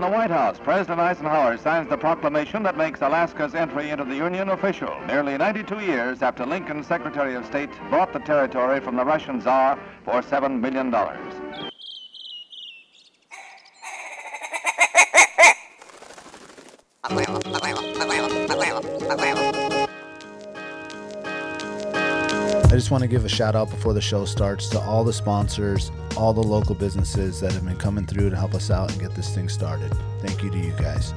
In the White House, President Eisenhower signs the proclamation that makes Alaska's entry into the Union official, nearly 92 years after Lincoln's Secretary of State bought the territory from the Russian Tsar for $7 million. Just want to give a shout out before the show starts to all the sponsors, all the local businesses that have been coming through to help us out and get this thing started. Thank you to you guys.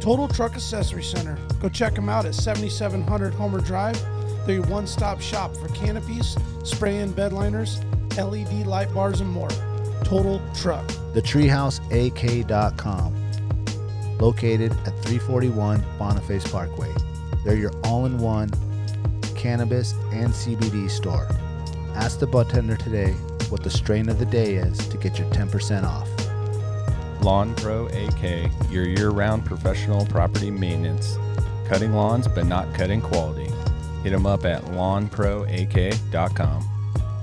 Total Truck Accessory Center. Go check them out at 7700 Homer Drive. They're your one stop shop for canopies, spray in bed liners, LED light bars, and more. Total Truck. TheTreehouseAK.com, located at 341 Boniface Parkway. They're your all in one cannabis and CBD store. Ask the bartender today what the strain of the day is to get your 10% off. Lawn Pro AK, your year round professional property maintenance, cutting lawns but not cutting quality. Hit them up at lawnproak.com.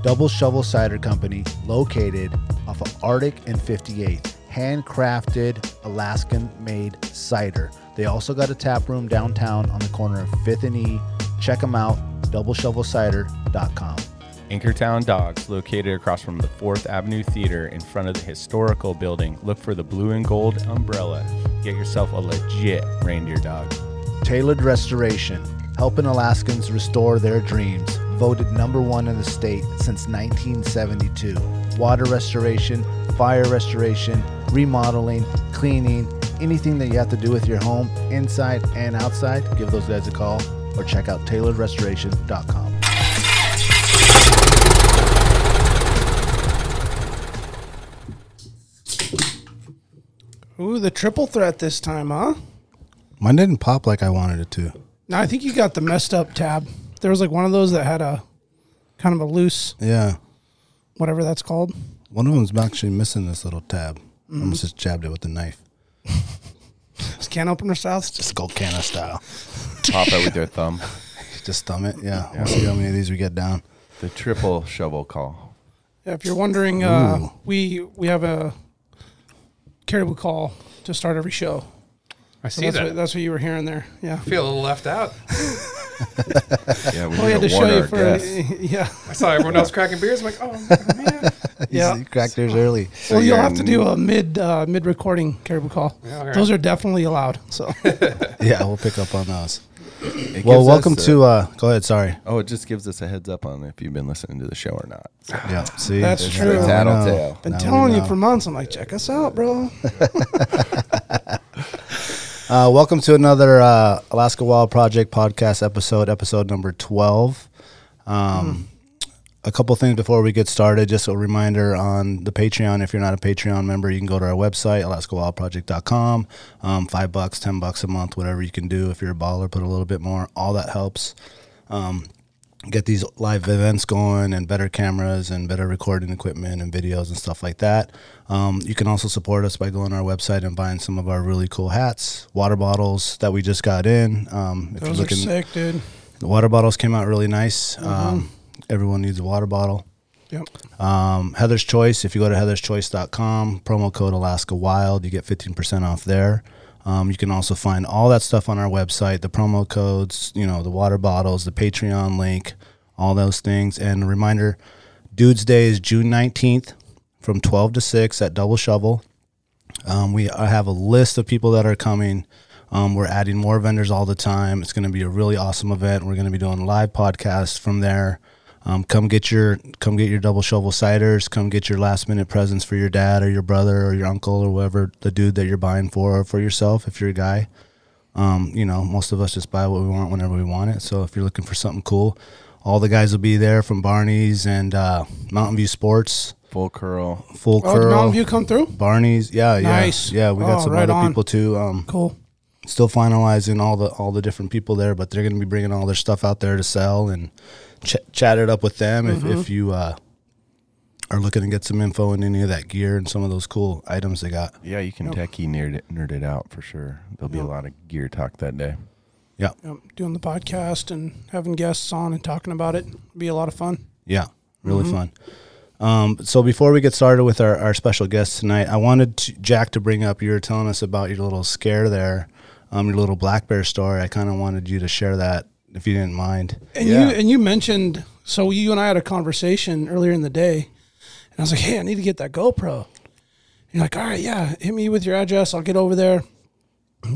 Double Shovel Cider Company, located off of Arctic and 58th. Handcrafted Alaskan made cider. They also got a tap room downtown on the corner of 5th and E. Check them out, doubleshovelcider.com. Anchortown Dogs, located across from the 4th Avenue Theater in front of the historical building. Look for the blue and gold umbrella. Get yourself a legit reindeer dog. Tailored Restoration, helping Alaskans restore their dreams. Voted number one in the state since 1972. Water restoration, fire restoration, remodeling, cleaning, anything that you have to do with your home, inside and outside, give those guys a call or check out tailoredrestoration.com. Ooh, the triple threat this time, huh? Mine didn't pop like I wanted it to. No, I think you got the messed up tab. There was like one of those that had a kind of a loose, Yeah. whatever that's called. One of them's actually missing this little tab. I mm-hmm. almost just jabbed it with the knife. It's can opener style. Just go canna style. Pop it with your thumb. Just thumb it. Yeah. We'll see how many of these we get down. The triple shovel call. Yeah, if you're wondering, uh, we we have a caribou call to start every show. I So see that's that. what, that's what you were hearing there. Yeah. I feel a little left out. Yeah, we Well, we had to to show you our for guests. yeah. I saw everyone else cracking beers. I'm like, oh man. Yeah. You cracked theirs early. well, you'll have to do a mid uh, mid recording caribou call. Yeah, all right. Those are definitely allowed. So Yeah, we'll pick up on those. It Well, gives welcome us to. a- Uh, go ahead. Sorry. oh, it just gives us a heads up on if you've been listening to the show or not. So, Yeah. See, That's Now true. we know. Tattletale. been Now telling you for months. I'm like, check us out, bro. Uh, welcome to another uh, Alaska Wild Project podcast episode, episode number 12. Um, A couple things before we get started. Just a reminder on the Patreon. If you're not a Patreon member, you can go to our website, alaskawildproject.com. Um, five bucks, ten bucks a month, whatever you can do. If you're a baller, put a little bit more. All that helps. Um, get these live events going and better cameras and better recording equipment and videos and stuff like that. Um, you can also support us by going to our website and buying some of our really cool hats, water bottles that we just got in. Um, if Those you're are sick, dude. the water bottles came out really nice. Mm-hmm. Um, everyone needs a water bottle. Yep. Um, Heather's Choice, if you go to heatherschoice.com, promo code Alaska Wild, you get 15% off there. Um, you can also find all that stuff on our website, the promo codes, you know, the water bottles, the Patreon link, all those things. And a reminder, Dudes Day is June 19th from 12 to 6 at Double Shovel. Um, we have a list of people that are coming. Um, we're adding more vendors all the time. It's going to be a really awesome event. We're going to be doing live podcasts from there. Um, come get your come get your double shovel ciders. Come get your last minute presents for your dad or your brother or your uncle or whoever the dude that you're buying for or for yourself if you're a guy. Um, you know, most of us just buy what we want whenever we want it. So if you're looking for something cool, all the guys will be there from Barney's and uh, Mountain View Sports, full curl. Full Oh, did Curl, Mountain View come through? Barney's. Yeah, yeah, Nice. yeah. We got Oh, some right other on. people too. Um, Cool. still finalizing all the all the different people there, but they're going to be bringing all their stuff out there to sell and ch- chat it up with them Mm-hmm. if, if you uh, are looking to get some info on any of that gear and some of those cool items they got. Yeah, you can techie nerd it, nerd it out for sure. There'll be a lot of gear talk that day. Yeah, Yep. Doing the podcast and having guests on and talking about it. Be a lot of fun. yeah, really Mm-hmm. fun. Um, so before we get started with our, our special guest tonight, I wanted to, Jack to bring up. You were telling us about your little scare there, um, your little black bear story. I kind of wanted you to share that if you didn't mind. And Yeah. you and you mentioned so you and I had a conversation earlier in the day, and I was like, "Hey, I need to get that GoPro." And you're like, "All right, yeah, hit me with your address. I'll get over there,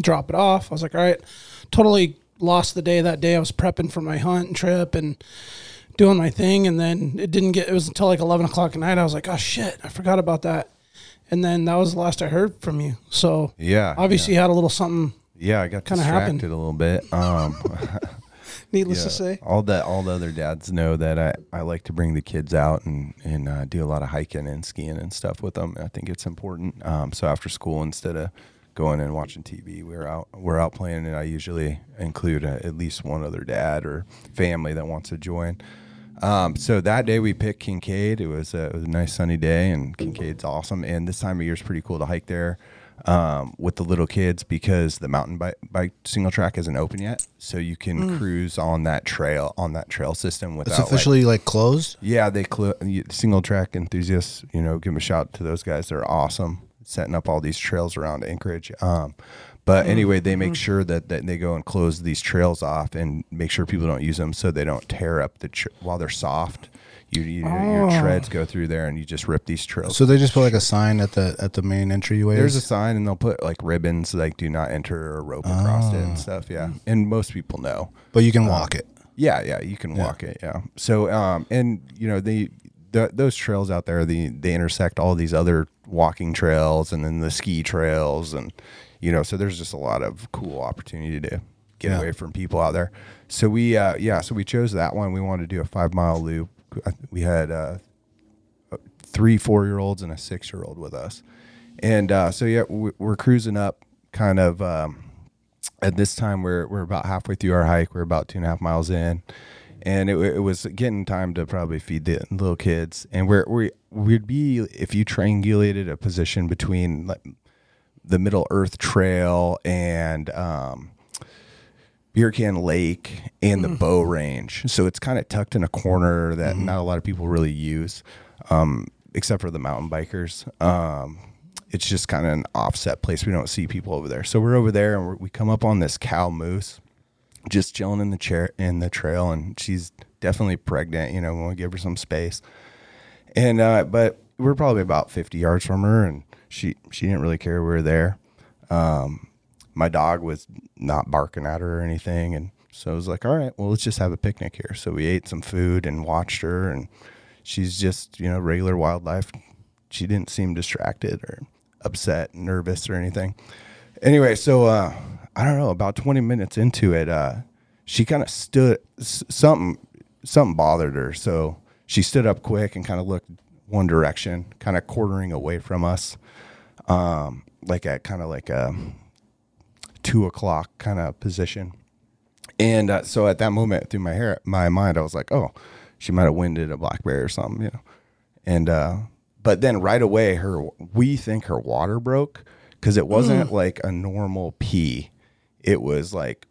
drop it off." I was like, "All right." Totally lost the day that day. I was prepping for my hunt and trip and doing my thing, and then it didn't get. It was until like eleven o'clock at night. I was like, "Oh shit, I forgot about that." And then that was the last I heard from you. So Yeah. obviously you had a little something. Yeah, I got Kinda distracted happened. a little bit. Um, Needless yeah, to say, all the all the other dads know that I, I like to bring the kids out and and uh, do a lot of hiking and skiing and stuff with them. I think it's important. Um, so after school, instead of going and watching TV, we're out we're out playing, and I usually include uh at least one other dad or family that wants to join. Um, so that day we picked Kincaid. It was, a, it was a nice sunny day, and Kincaid's awesome. And this time of year is pretty cool to hike there um, with the little kids because the mountain bike, bike single track isn't open yet, so you can cruise on that trail on that trail system without. It's like- officially like, closed. yeah, they cl- single track enthusiasts. You know, give them a shout to those guys. They're awesome setting up all these trails around Anchorage. Um, but anyway, they make sure that, that they go and close these trails off and make sure people don't use them so they don't tear up the tr- while they're soft. You, you your treads go through there and you just rip these trails. So they just put like a sign at the at the main entryway. There's a sign and they'll put like ribbons like do not enter or rope across it and stuff. Yeah, and most people know. but you can walk it. Yeah, yeah, you can walk it. Yeah. So, um, and you know the, the those trails out there, the they intersect all these other walking trails and then the ski trails, and you know, so there's just a lot of cool opportunity to get Yeah. away from people out there. So we, uh, yeah, so we chose that one. We wanted to do a five mile loop. We had uh, three four year olds and a six year old with us, and uh, so yeah, we- we're cruising up, kind of. Um, at this time we're we're about halfway through our hike. We're about two and a half miles in, and it, it was getting time to probably feed the little kids. And we're we we'd be if you triangulated a position between like the Middle Earth Trail and um, Beer Can Lake and the Bow Range. So it's kind of tucked in a corner that not a lot of people really use, um, except for the mountain bikers. Um, it's just kind of an offset place. We don't see people over there. So we're over there and we're, we come up on this cow moose just chilling in the chair in the trail and she's definitely pregnant, you know, when we give her some space. And uh, but we're probably about 50 yards from her and she she didn't really care we were there. Um, my dog was not barking at her or anything and so I was like, all right, well, let's just have a picnic here. So we ate some food and watched her and she's just, you know, regular wildlife. She didn't seem distracted or upset, nervous or anything. Anyway, so uh, I don't know. About twenty minutes into it, uh, she kind of stood. Something something bothered her, so she stood up quick and kind of looked one direction, kind of quartering away from us, um, like at kind of like a two o'clock kind of position. And uh, so at that moment, through my hair, my mind, I was like, "Oh, she might have winded a black bear or something," you know. And uh, but then right away, her we think her water broke because it wasn't like a normal pee; it was like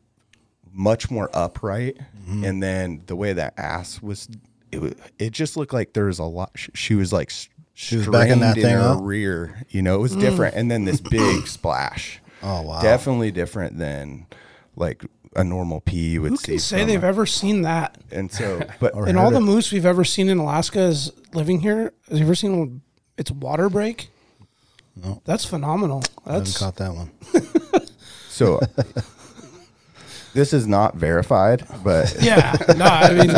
much more upright. And then the way that ass was, it it just looked like there was a lot. sh- She was like She was backing that in thing her up? rear. You know, it was different. And then this big splash. Oh wow. Definitely different than like a normal pee you would who see. can say they've a- ever seen that? And so, but And all the moose we've ever seen in Alaska is living here. Have you ever seen its water break? No. That's phenomenal. I haven't That's caught that one. so this is not verified, but yeah. No, I mean,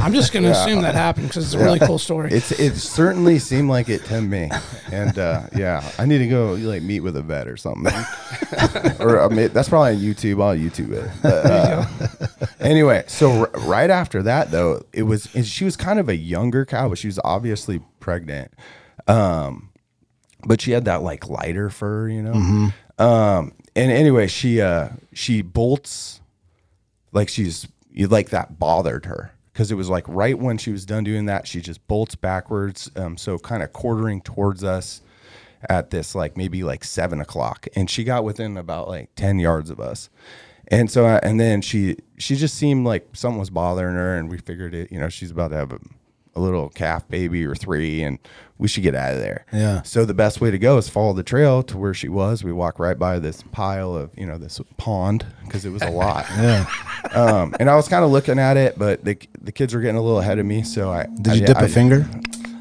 I'm just gonna assume that happened because it's a really cool story. it's it certainly seemed like it to me. And uh, yeah, I need to go like meet with a vet or something. or I mean, that's probably on YouTube. I'll YouTube it. But, uh, anyway, so r- right after that though, it was and she was kind of a younger cow, but she was obviously pregnant. Um, but she had that like lighter fur, you know. Um, and anyway, she uh she bolts like she's like that bothered her because it was like right when she was done doing that, she just bolts backwards, um, so kind of quartering towards us at this like maybe like seven o'clock, and she got within about like ten yards of us. And so, uh, and then she she just seemed like something was bothering her, and we figured it. You know, she's about to have a, a little calf baby or three, and we should get out of there. Yeah. So the best way to go is follow the trail to where she was. We walk right by this pile of you know this pond because it was a lot. Yeah. um, and I was kind of looking at it, but the the kids were getting a little ahead of me, so I Did I you dip I- a finger?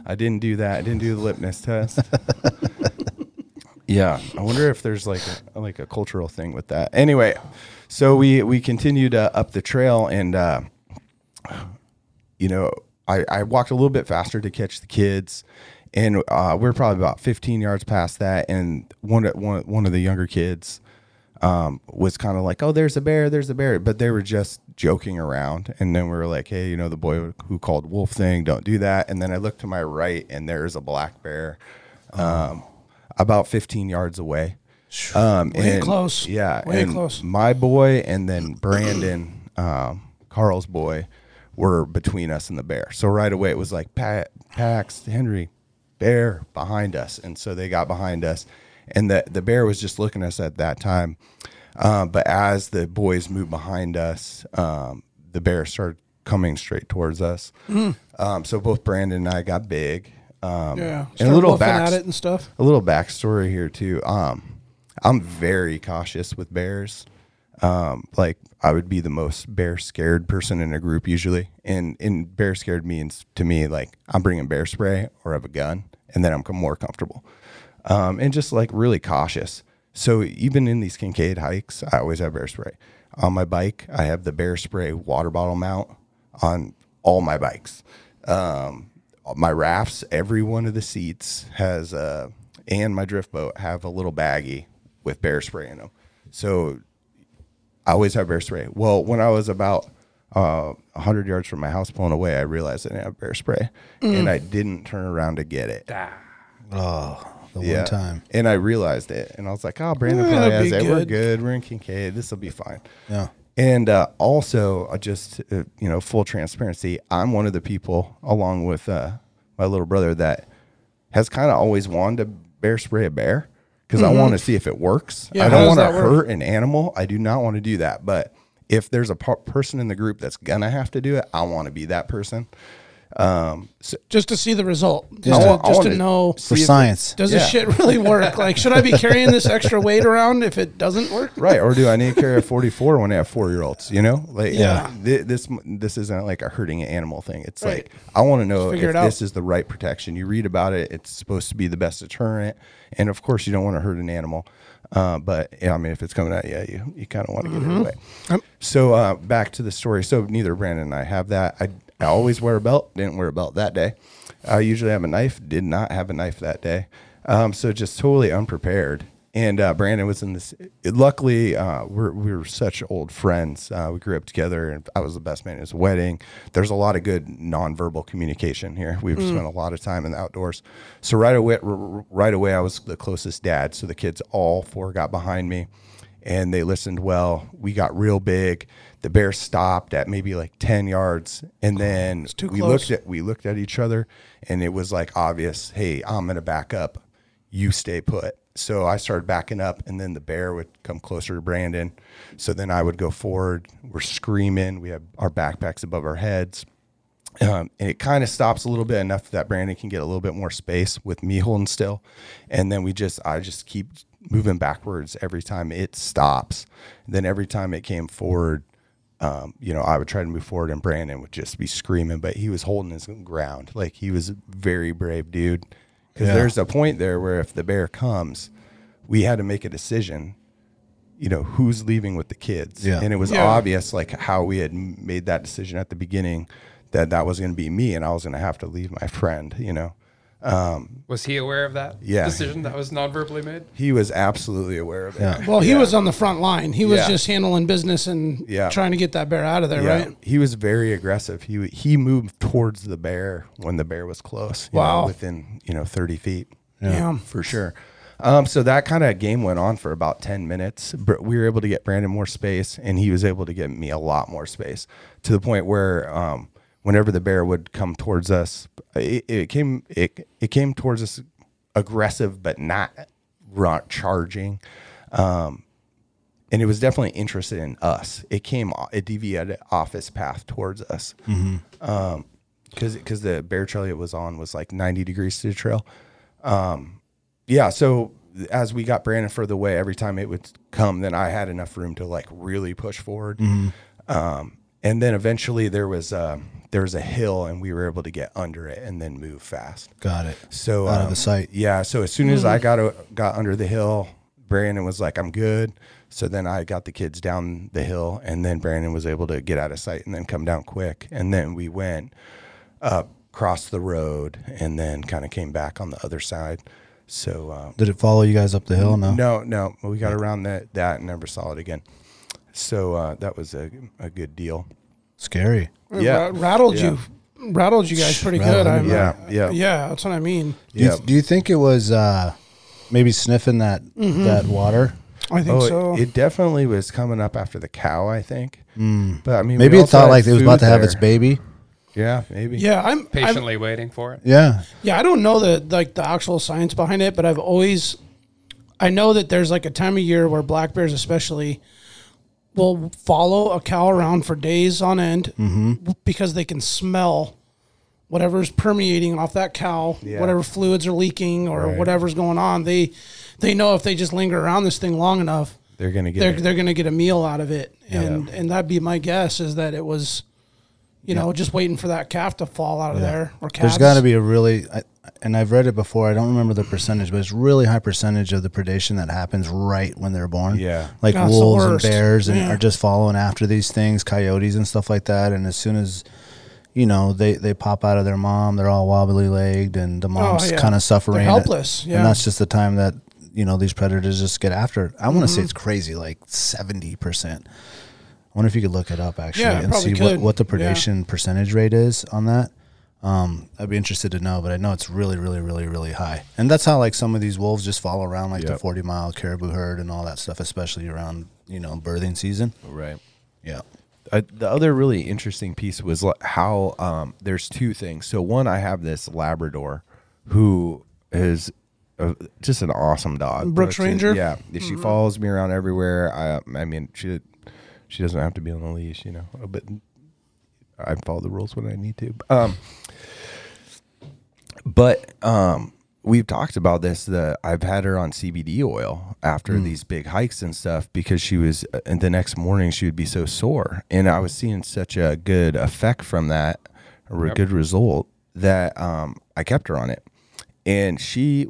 I didn't do that. I didn't do the lipness test. yeah, I wonder if there's like a, like a cultural thing with that. Anyway, so we we continued uh, up the trail, and uh, you know, I I walked a little bit faster to catch the kids, and uh, we're probably about 15 yards past that, and one of- one one of the younger kids um, was kind of like, "Oh, there's a bear, there's a bear," but they were just joking around. And then we were like, "Hey, you know, the boy who called wolf thing, don't do that." And then I looked to my right, and there's a black bear, um, about 15 yards away. Um, Way and- close. Yeah, Way and close. My boy and then Brandon, um, Carl's boy, were between us and the bear. So right away it was like Pat, Pax, Henry, bear behind us, and so they got behind us, and the the bear was just looking at us at that time. Um, but as the boys moved behind us, um, the bear started coming straight towards us. Um, so both Brandon and I got big. Um, Yeah. and a little back at it and stuff. a little backstory here too. Um, I'm very cautious with bears. Um, like I would be the most bear scared person in a group usually, and in bear scared means to me like I'm bringing bear spray or have a gun, and then I'm more comfortable, um, and just like really cautious. So even in these Kincaid hikes, I always have bear spray on my bike. I have the bear spray water bottle mount on all my bikes. Um, my rafts, every one of the seats has uh, and my drift boat have a little baggie with bear spray in them. So I always have bear spray. Well, when I was about uh, 100 yards from my house pulling away, I realized I didn't have bear spray and I didn't turn around to get it. Oh, the Yeah. one time. And I realized it. And I was like, oh, Brandon Eh, probably has be it. We're good. good. We're in Kincaid. This will be fine. Yeah. And uh, also, uh, just uh, you know, full transparency, I'm one of the people, along with uh, my little brother, that has kind of always wanted to bear spray a bear because I want to see if it works. Mm-hmm. Yeah, I don't want to hurt an animal. I do not want to do that. But if there's a par- person in the group that's gonna have to do it, I want to be that person. Um, so Just to see the result. Just, want- to, just to know. For see it- science. Does Yeah. this shit really work? Like, should I be carrying this extra weight around if it doesn't work? right or do i need to carry a 44 when i have four year olds you know like Yeah. thi- this this isn't like a hurting an animal thing it's Right. like i want to know if this is the right protection you read about it it's supposed to be the best deterrent and of course you don't want to hurt an animal uh, but yeah, I mean, if it's coming at you, you, you kind of want to get Mm-hmm. it away. So uh, back to the story. So neither Brandon and I have that. I, I always wear a belt. Didn't wear a belt that day. I usually have a knife. Did not have a knife that day. Um, so just totally unprepared. And uh, Brandon was in this. Luckily, uh, we're we were such old friends. Uh, we grew up together, and I was the best man at his wedding. There's a lot of good nonverbal communication here. We've spent a lot of time in the outdoors. So right away, right away, I was the closest dad. So the kids, all four, got behind me, and they listened well. We got real big. The bear stopped at maybe like ten yards, and then too we close. looked at we looked at each other, and it was like obvious. Hey, I'm gonna back up you stay put. So I started backing up, and then the bear would come closer to Brandon. So then I would go forward. We're screaming. We have our backpacks above our heads. Um, and it kind of stops a little bit enough that Brandon can get a little bit more space with me holding still. And then we just, I just keep moving backwards every time it stops. then every time it came forward, um, you know, I would try to move forward and Brandon would just be screaming, but he was holding his ground. Like he was a very brave dude. Because there's a point there where if the bear comes, we had to make a decision. You know who's leaving with the kids, Yeah. and it was Yeah. obvious like how we had made that decision at the beginning that that was going to be me, and I was going to have to leave my friend. You know, Was he aware of that Yeah. decision that was non-verbally made? he was absolutely aware of it. Yeah. Well, he was on the front line. He was Yeah. just handling business and Yeah. trying to get that bear out of there, right? He was very aggressive. He he moved towards the bear when the bear was close. you know, Wow. within you know thirty feet. Yeah. for sure. Um, so that kind of game went on for about 10 minutes. Br- We were able to get Brandon more space, and he was able to get me a lot more space to the point where um, whenever the bear would come towards us, it, it came it, it came towards us aggressive, but not charging. Um, and it was definitely interested in us. It came, it deviated off its path towards us. Um, because because the bear trail it was on was like 90 degrees to the trail. Um, yeah, so as we got Brandon further away, every time it would come, then I had enough room to like really push forward. Um, and then eventually there was um, there was a hill, and we were able to get under it and then move fast. Got it. So Out of um, the sight. Yeah. So as soon as I got o- got under the hill, Brandon was like, "I'm good." So then I got the kids down the hill, and then Brandon was able to get out of sight and then come down quick. And then we went up, crossed the road, and then kind of came back on the other side. So uh, Did it follow you guys up the hill? No. no, no, we got around that that and never saw it again. So uh, that was a, a good deal. Scary. Yeah. Ra- rattled Yeah. you, rattled you guys pretty Rattled good. I me. Yeah, uh, yeah. yeah. That's what I mean. Do you, Yeah. do you think it was uh, maybe sniffing that mm-hmm. that water? I think Oh, so. it, it definitely was coming up after the cow, I think. Mm. But I mean, Maybe it thought like it was about to have there. its baby. Yeah, maybe. yeah, I'm I'm, Patiently waiting for it. Yeah. Yeah, I don't know the like the actual science behind it, but I've always I know that there's like a time of year where black bears especially will follow a cow around for days on end Mm-hmm. because they can smell whatever's permeating off that cow, Yeah. whatever fluids are leaking or Right. whatever's going on. They they know if they just linger around this thing long enough, They're gonna get they're it. they're going to get a meal out of it. And and that'd be my guess is that it was you know, just waiting for that calf to fall out of there or calves. There's got to be a really, I, and I've read it before. I don't remember the percentage, but it's really high percentage of the predation that happens right when they're born. Yeah. like That's wolves and bears, and Yeah. are just following after these things, coyotes and stuff like that. And as soon as you know they they pop out of their mom, they're all wobbly legged, and the mom's yeah. kind of suffering, They're helpless, yeah. and that's just the time that you know these predators just get after. it. I want to Mm-hmm. say it's crazy, like seventy percent. I wonder if you could look it up actually Yeah, and see probably what, what the Yeah. predation percentage rate is on that. Um, I'd be interested to know, but I know it's really, really, really, really high. And that's how like some of these wolves just follow around like the Yep. forty mile caribou herd and all that stuff, especially around you know birthing season. right. Yeah, Uh, the other really interesting piece was li- how um, there's two things. So one, I have this Labrador who is uh just an awesome dog. Brooks is- Ranger? Yeah, she follows me around everywhere. I, I mean, she she doesn't have to be on the leash, you know, but I follow the rules when I need to. Um, but um, we've talked about this. The I've had her on CBD oil after these big hikes and stuff because she was, and the next morning she would be so sore, and I was seeing such a good effect from that, a re- good result that um, I kept her on it, and she.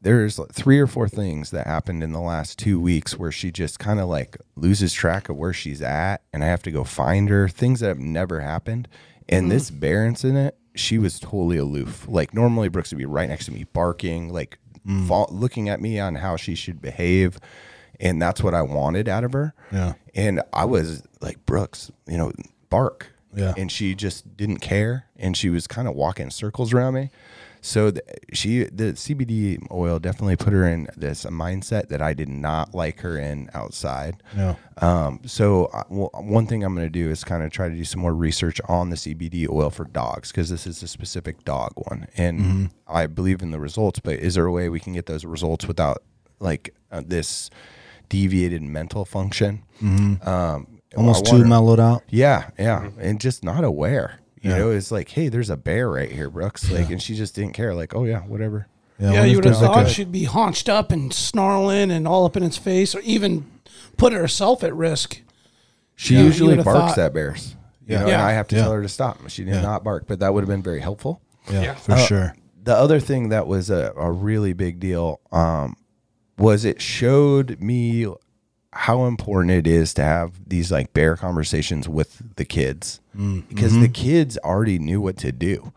There's three or four things that happened in the last two weeks where she just kind of like loses track of where she's at, and I have to go find her. Things that have never happened. And this bear incident, she was totally aloof. Like normally Brooks would be right next to me, barking, like mm. fall, looking at me on how she should behave, and that's what I wanted out of her. Yeah. And I was like, Brooks, you know, bark. Yeah. And she just didn't care, and she was kind of walking circles around me. So the, she, the CBD oil definitely put her in this mindset that I did not like her in outside. Yeah. Um, so uh, well, one thing I'm going to do is kind of try to do some more research on the CBD oil for dogs because this is a specific dog one, and I believe in the results. But is there a way we can get those results without like uh, this deviated mental function? Um, almost too mellowed out. yeah, yeah, and just not aware. You know, it's like, hey, there's a bear right here, Brooks. Like, and she just didn't care. Like, oh yeah, whatever. I Yeah, wonder you would have there's like thought a- she'd be haunched up and snarling and all up in its face, or even put herself at risk. She Yeah, you usually would've barks thought- at bears. You Yeah. know, and Yeah. I have to Yeah. tell her to stop. She did not bark, but that would have been very helpful. yeah, Yeah. for Uh, sure. The other thing that was a, a really big deal um, was it showed me how important it is to have these like bear conversations with the kids. Mm. Because the mm-hmm. kids already knew what to do.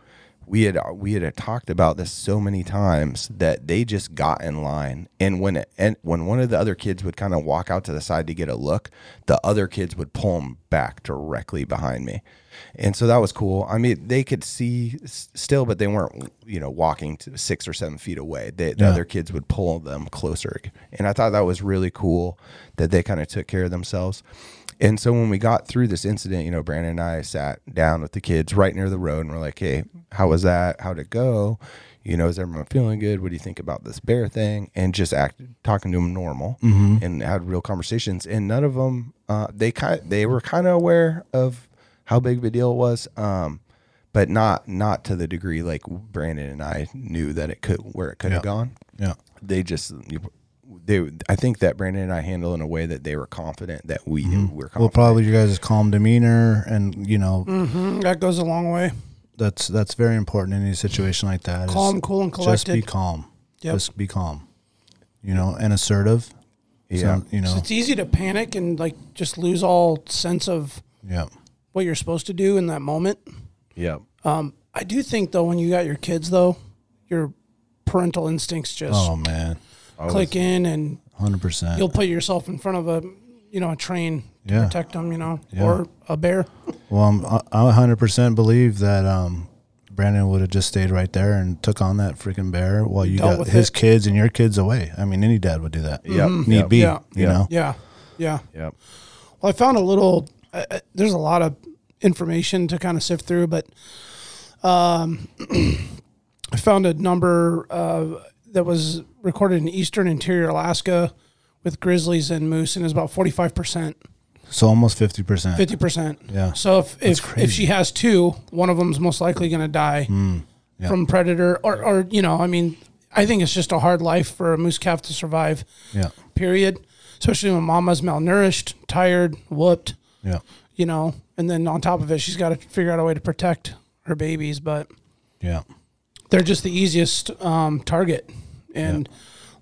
We had uh, we had uh, talked about this so many times that they just got in line, and when it, and when one of the other kids would kind of walk out to the side to get a look, the other kids would pull them back directly behind me, and so that was cool. I mean, they could see s- still, but they weren't you know walking to six or seven feet away. They, the Yeah. other kids would pull them closer, and I thought that was really cool that they kind of took care of themselves. And so when we got through this incident, you know, Brandon and I sat down with the kids right near the road and we're like, hey, how was that? How'd it go? You know, is everyone feeling good? What do you think about this bear thing? And just act talking to them normal and had real conversations. And none of them, uh, they kind they were kind of aware of how big of a deal it was. Um, but not not to the degree like Brandon and I knew that it could where it could have Yeah. gone. Yeah. They just they I think that Brandon and I handled in a way that they were confident that we were confident. Well, probably you guys' calm demeanor, and you know Mhm, that goes a long way. that's that's very important in any situation like that. Calm, cool, and collected. Just be calm. Yep. Just be calm. You know, and assertive. Yeah. So, you know. So it's easy to panic and like just lose all sense of yeah. What you're supposed to do in that moment. yeah. Um, I do think though, when you got your kids though, your parental instincts just Oh man, click in, and hundred percent. you'll put yourself in front of a, you know, a train to Yeah. protect them, you know, Yeah. or a bear. Well, I'm, I- I hundred percent believe that um, Brandon would have just stayed right there and took on that freaking bear while you Dealt got his it. kids and your kids away. I mean, any dad would do that. Yep. Need Yep. be. Yeah. You Yeah. know. Yeah, yeah. Yep. Well, I found a little. Uh, there's a lot of information to kind of sift through, but um, I found a number uh, that was recorded in eastern interior Alaska with grizzlies and moose, and it's about 45 percent, So almost fifty percent. 50 percent. Yeah. So if if, if crazy. she has two, one of them's most likely going to die Mm, yeah. from predator, or or you know, I mean, I think it's just a hard life for a moose calf to survive. Yeah. Period. Especially when mama's malnourished, tired, whooped Yeah. you know, and then on top of it, she's got to figure out a way to protect her babies, but Yeah. they're just the easiest um, target. And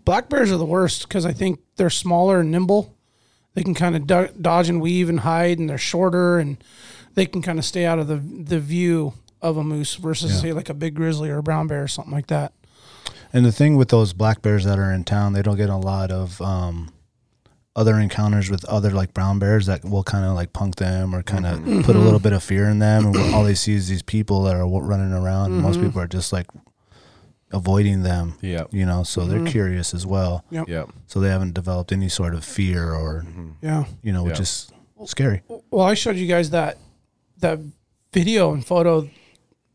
black bears are the worst because I think they're smaller and nimble. They can kind of do- dodge and weave and hide, and they're shorter, and they can kind of stay out of the the view of a moose versus Yeah. say like a big grizzly or a brown bear or something like that. And the thing with those black bears that are in town, they don't get a lot of um, other encounters with other like brown bears that will kind of like punk them or kind of mm-hmm. put a mm-hmm. little bit of fear in them. And all they see is these people that are running around. And most mm-hmm. people are just like avoiding them. Yep. You know, so they're curious as well. Yep. Yeah. So they haven't developed any sort of fear or Yeah. you know, which is scary. Well, I showed you guys that that video and photo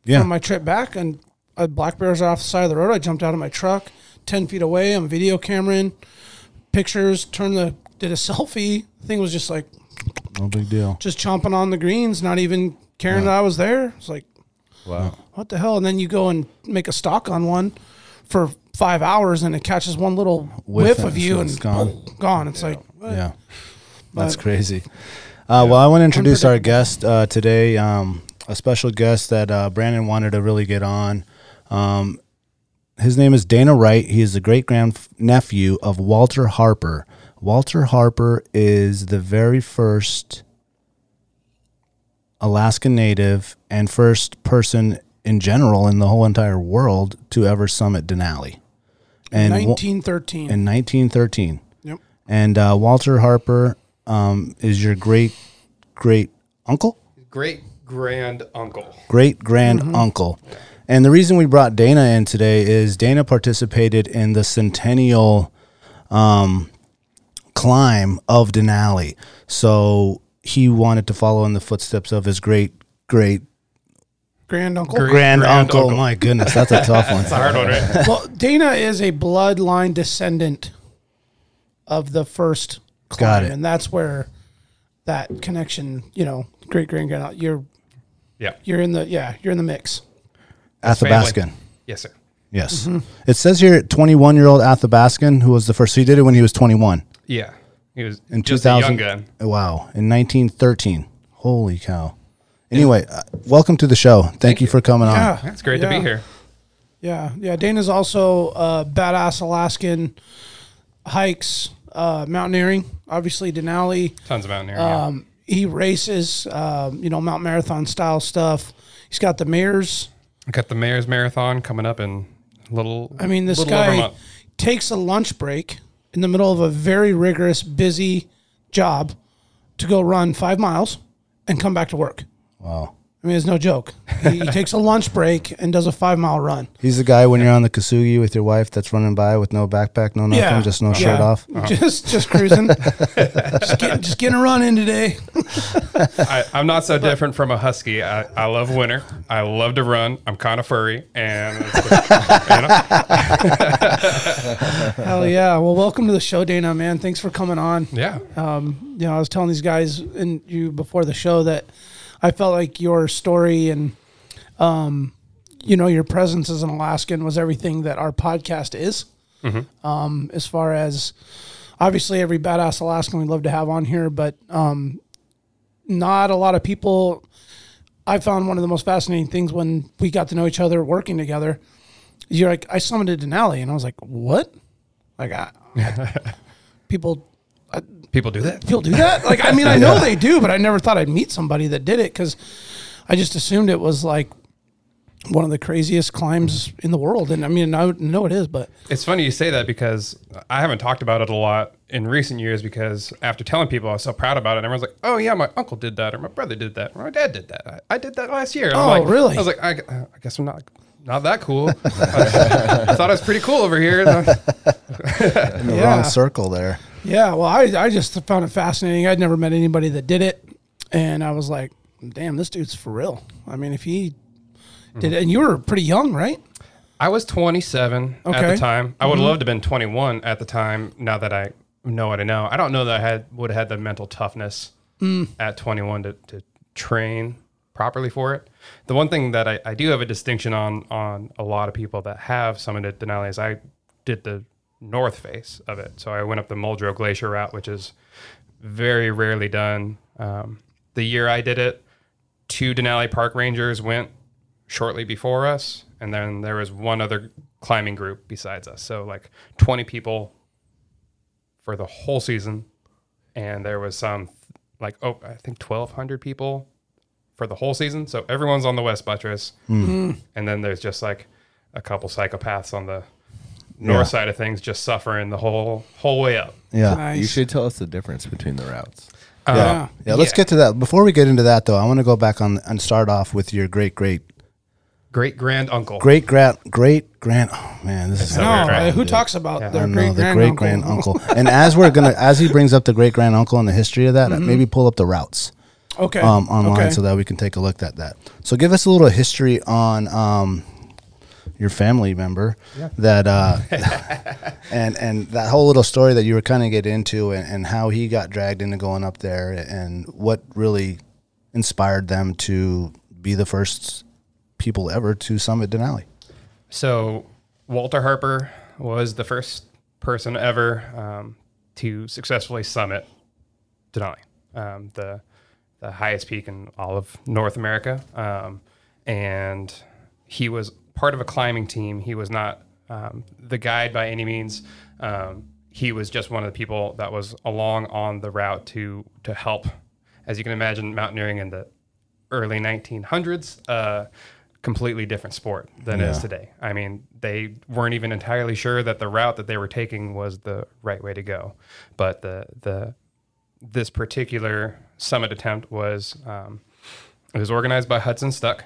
Yeah. from my trip back, and a black bears off the side of the road. I jumped out of my truck, ten feet away. I'm video cameraing, pictures. Turned the did a selfie. Thing was just like no big deal. just chomping on the greens, not even caring that I was there. It's like Wow. what the hell? And then you go and make a stock on one for five hours, and it catches one little Whiff whiff, of you, it's and gone. gone. It's like what? Yeah. That's But- crazy. Uh, well, I want to introduce our guest uh, today, um, a special guest that uh, Brandon wanted to really get on. Um, his name is Dana Wright. He is the great grand nephew of Walter Harper. Walter Harper is the very first Alaska native and first person in general in the whole entire world to ever summit Denali. And wa- 1913. in 1913. Yep. And uh, Walter Harper um, is your great great uncle, Great grand uncle. great grand uncle. And the reason we brought Dana in today is Dana participated in the centennial um, climb of Denali. So he wanted to follow in the footsteps of his great great Grand uncle. Great grand, grand uncle. uncle. My goodness, that's a tough one. It's a hard one, right? well, Dana is a bloodline descendant of the first Got climb, it. and that's where that connection, you know, great grand grand, you're Yeah. you're in the yeah, you're in the mix. Athabascan. Yes, sir. Yes. Mm-hmm. It says here 21 year old Athabascan, who was the first. He did it when he was 21. Yeah. He was in just 2000 a young gun. Wow, in 1913. Holy cow. Anyway, uh, welcome to the show. Thank, you for coming on. Yeah, It's great to be here. Yeah, yeah. Dana's also a badass Alaskan hikes, uh, mountaineering. Obviously, Denali. Tons of mountaineering. yeah. Um, he races, um, you know, Mount Marathon style stuff. He's got the mares. I got the Mayor's Marathon coming up in a little. I mean, this little over a guy takes a lunch break in the middle of a very rigorous, busy job to go run five miles and come back to work. Wow. I mean, it's no joke. He, he takes a lunch break and does a five mile run. He's the guy when you're on the Kesugi with your wife that's running by with no backpack, no nothing, Yeah, just no yeah. shirt off. Just just cruising, just getting just getting a run in today. I, I'm not so different from a husky. I, I love winter. I love to run. I'm kind of furry, and it's, you know, Hell yeah! Well, welcome to the show, Dana. Man, thanks for coming on. yeah, Um, you know, I was telling these guys and you before the show that I felt like your story and um, you know, your presence as an Alaskan was everything that our podcast is. Um, as far as obviously every badass Alaskan we'd love to have on here, but um, not a lot of people. I found one of the most fascinating things when we got to know each other working together. You're like, I summited Denali, and I was like, what? Like, I, people People do that. people do that? Like, I mean, I know they do, but I never thought I'd meet somebody that did it because I just assumed it was like one of the craziest climbs in the world. And I mean, I know it is, but It's funny you say that because I haven't talked about it a lot in recent years because after telling people I was so proud about it, and everyone's like, "Oh yeah, my uncle did that, or my brother did that, or my dad did that. I, I did that last year." And I'm Oh, like, really? I was like, I, I guess I'm not not that cool. I thought I was pretty cool over here. In the Yeah. wrong circle there. Yeah, well, I, I just found it fascinating. I'd never met anybody that did it. And I was like, damn, this dude's for real. I mean, if he did it, and you were pretty young, right? I was 27 at Okay. the time. I would mm-hmm. have loved to have been 21 at the time. Now that I know what I know, I don't know that I had would have had the mental toughness mm. at 21 to, to train properly for it. The one thing that I, I do have a distinction on on a lot of people that have summited Denali is I did the north face of it. So I went up the Muldrow Glacier route, which is very rarely done. Um, the year I did it, two Denali Park Rangers went shortly before us, and then there was one other climbing group besides us. So like 20 people for the whole season, and there was some like oh I think 1,200 people for the whole season. So everyone's on the West Buttress, and then there's just like a couple psychopaths on the north Yeah. side of things, just suffering the whole whole way up. Yeah. Nice. You should tell us the difference between the routes. Uh, yeah. Yeah, let's Yeah. get to that. Before we get into that, though, I want to go back on and start off with your great, great, Great grand uncle. great, grand, great, grand. Oh man, this is so No, right? who talks about Yeah. I their great the great grand uncle. and as we're gonna, as he brings up the great grand uncle and the history of that, maybe pull up the routes Okay. um, online okay. so that we can take a look at that. So give us a little history on um, your family member that uh, and and that whole little story that you were kind of get into and, and how he got dragged into going up there and what really inspired them to be the first people ever to summit Denali. So Walter Harper was the first person ever um, to successfully summit Denali, um, the the highest peak in all of North America, um, and he was part of a climbing team. He was not um, the guide by any means. Um, he was just one of the people that was along on the route to to help. As you can imagine, mountaineering in the early 1900s, uh, completely different sport than it is today. I mean, they weren't even entirely sure that the route that they were taking was the right way to go. But the the this particular summit attempt was um, it was organized by Hudson Stuck,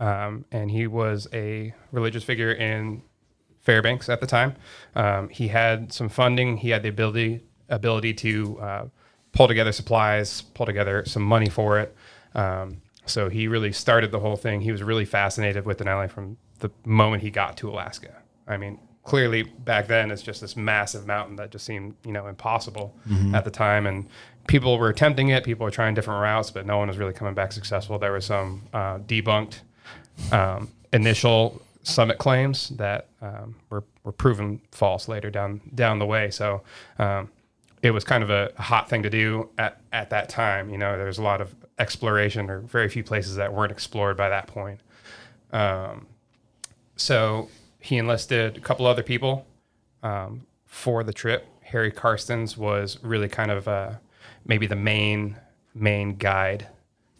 um, and he was a religious figure in Fairbanks at the time. Um, he had some funding. He had the ability ability to uh, pull together supplies, pull together some money for it. Um, so he really started the whole thing. He was really fascinated with Denali from the moment he got to Alaska. I mean, clearly back then it's just this massive mountain that just seemed you know impossible at the time, and people were attempting it. People were trying different routes, but no one was really coming back successful. There was some uh, debunked um, initial summit claims that um, were, were proven false later down down the way. So um, it was kind of a, hot thing to do at, at that time. You know, there was a lot of exploration or very few places that weren't explored by that point. Um, so he enlisted a couple other people um, for the trip. Harry Karstens was really kind of uh, maybe the main main guide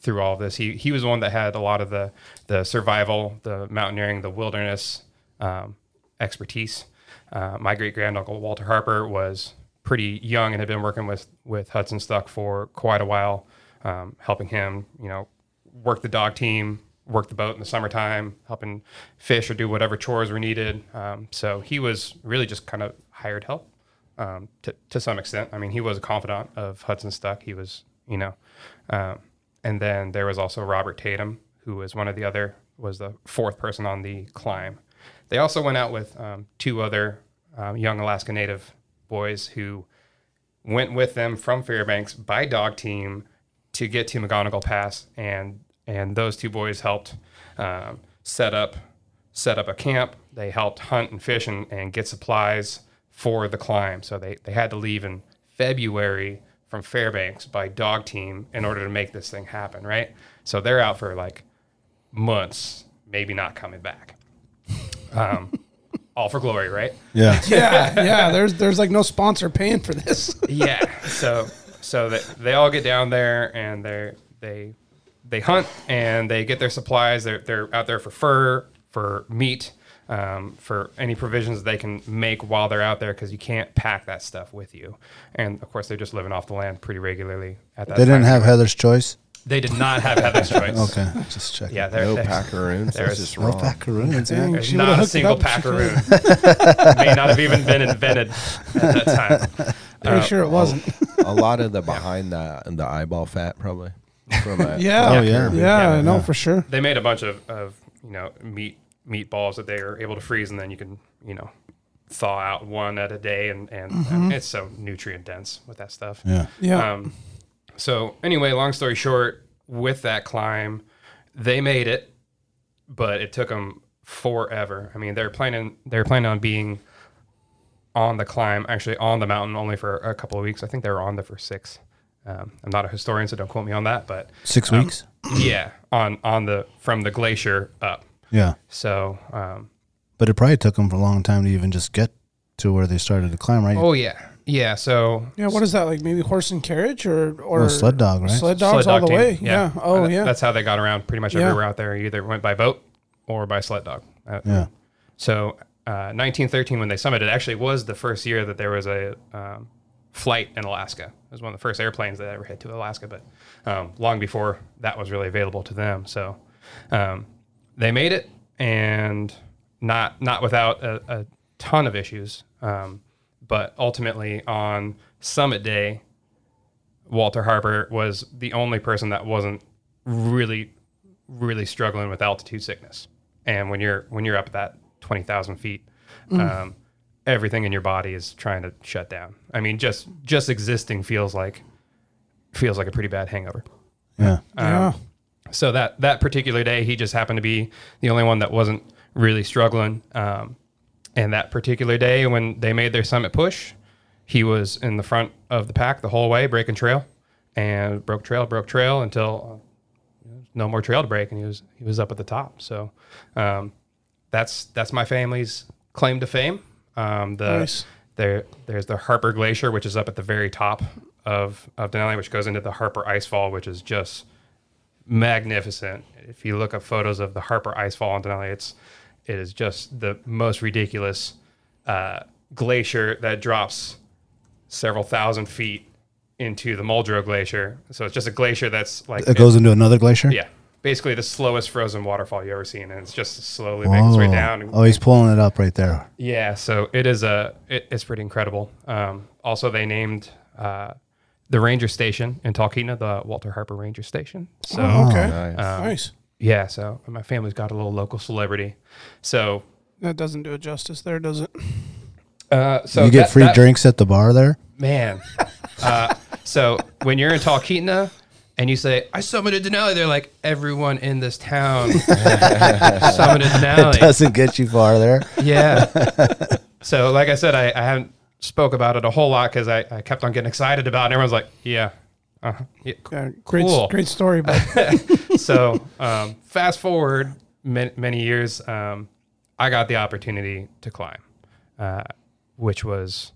through all this. He he was the one that had a lot of the the survival, the mountaineering, the wilderness um, expertise. Uh, my great granduncle Walter Harper was pretty young and had been working with with Hudson Stuck for quite a while, um, helping him, you know, work the dog team, work the boat in the summertime, helping fish or do whatever chores were needed. Um, so he was really just kind of hired help um, to, to some extent. I mean, he was a confidant of Hudson Stuck. He was, you know, um, and then there was also Robert Tatum, who was one of the other, was the fourth person on the climb. They also went out with um, two other um, young Alaska Native boys who went with them from Fairbanks by dog team to get to McGonagall Pass and and those two boys helped um, set up set up a camp. They helped hunt and fish and, and get supplies for the climb. So they, they had to leave in February from Fairbanks by dog team in order to make this thing happen, right? So they're out for like months, maybe not coming back. Um, all for glory, right? Yeah. Yeah, yeah. There's there's like no sponsor paying for this. yeah. So so they, they all get down there and they they they hunt and they get their supplies. They're they're out there for fur, for meat, um, for any provisions they can make while they're out there because you can't pack that stuff with you. And of course, they're just living off the land pretty regularly at that. They didn't have anyway. Heather's choice. They did not have Heather's choice. Okay, just checking. Yeah, there, No there's, packaroons. there's- That's just No wrong. macaroons. Dang, Yeah. there's not a hooked it single up packaroon. May not have even been invented at that time. Pretty sure it wasn't. A lot of the behind the and the eyeball fat probably. From a, Yeah. Oh, yeah. yeah. Yeah, Yeah. I know for sure. they made a bunch of, of you know meat meatballs that they were able to freeze and then you can you know thaw out one at a day and and, and it's so nutrient dense with that stuff Yeah. Yeah. um so anyway long story short with that climb they made it but it took them forever i mean they're planning they're planning on being on the climb actually on the mountain only for a couple of weeks i think they were on there for six um, i'm not a historian so don't quote me on that but Six Um, weeks. yeah on on the from the glacier up Yeah, so um but it probably took them for a long time to even just get to where they started to climb, right? oh yeah yeah so yeah, what is that like? Maybe horse and carriage or or Well, sled dog, right? Sled dogs sled all the team, way. Yeah. Oh That- yeah. that's how they got around pretty much Yeah. everywhere out there You either went by boat or by sled dog Uh, Yeah. so uh, 1913 when they summited actually was the first year that there was a um, flight in alaska it was one of the first airplanes that ever hit to alaska but um, long before that was really available to them so um, they made it and not not without a, a ton of issues. Um, but ultimately on summit day walter harper was the only person that wasn't really really struggling with altitude sickness. And when you're when you're up at that 20000 feet um, everything in your body is trying to shut down. I mean just just existing feels like feels like a pretty bad hangover. Yeah. yeah. So that that particular day, he just happened to be the only one that wasn't really struggling. Um, and that particular day, when they made their summit push, he was in the front of the pack the whole way, breaking trail, and broke trail, broke trail until uh, no more trail to break, and he was he was up at the top. So um, that's that's my family's claim to fame. Um, the Nice. there there's the Harper Glacier, which is up at the very top of of Denali, which goes into the Harper Icefall, which is just magnificent. If you look up photos of the Harper Icefall in Denali, it's it is just the most ridiculous uh, glacier that drops several thousand feet into the Muldrow Glacier. So it's just a glacier that's like It goes into another glacier. yeah, basically the slowest frozen waterfall you ever seen, and it's just slowly making its way Oh. down. Oh, he's pulling it up right there. Yeah, so it is a it, it's pretty incredible. Um, also, they named uh, the ranger station in Talkeetna the Walter Harper Ranger Station. So Oh, okay. Nice. um, nice. yeah, so my family's got a little local celebrity. So That doesn't do it justice there, does it? uh, so you get that- free that- drinks at the bar there. man. uh, so when you're in Talkeetna and you say I summited Denali, they're like everyone in this town summited Denali. Doesn't get you far there. Yeah. so, like I said, I, I haven't spoke about it a whole lot because I, I kept on getting excited about it. And everyone's like, yeah. Uh-huh. yeah. Yeah, great, Cool. great story, but So, um, fast forward many, many years, um, I got the opportunity to climb, uh, which was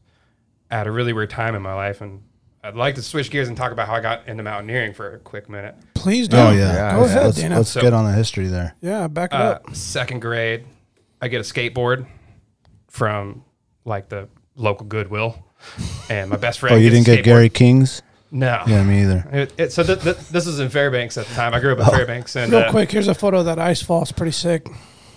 at a really weird time in my life. And I'd like to switch gears and talk about how I got into mountaineering for a quick minute. please do. Oh yeah. Yeah, Go yeah. ahead, Let's, Dana. let's So- get on the history there. yeah, back uh, up. second grade, I get a skateboard from like the local Goodwill, and my best friend. Oh, you didn't get skateboard. Gary King's? No. Yeah, me either. It, it, so th- th- this is in Fairbanks at the time. I grew up in Fairbanks, and Real uh, quick, here's a photo of that ice fall. It's pretty sick.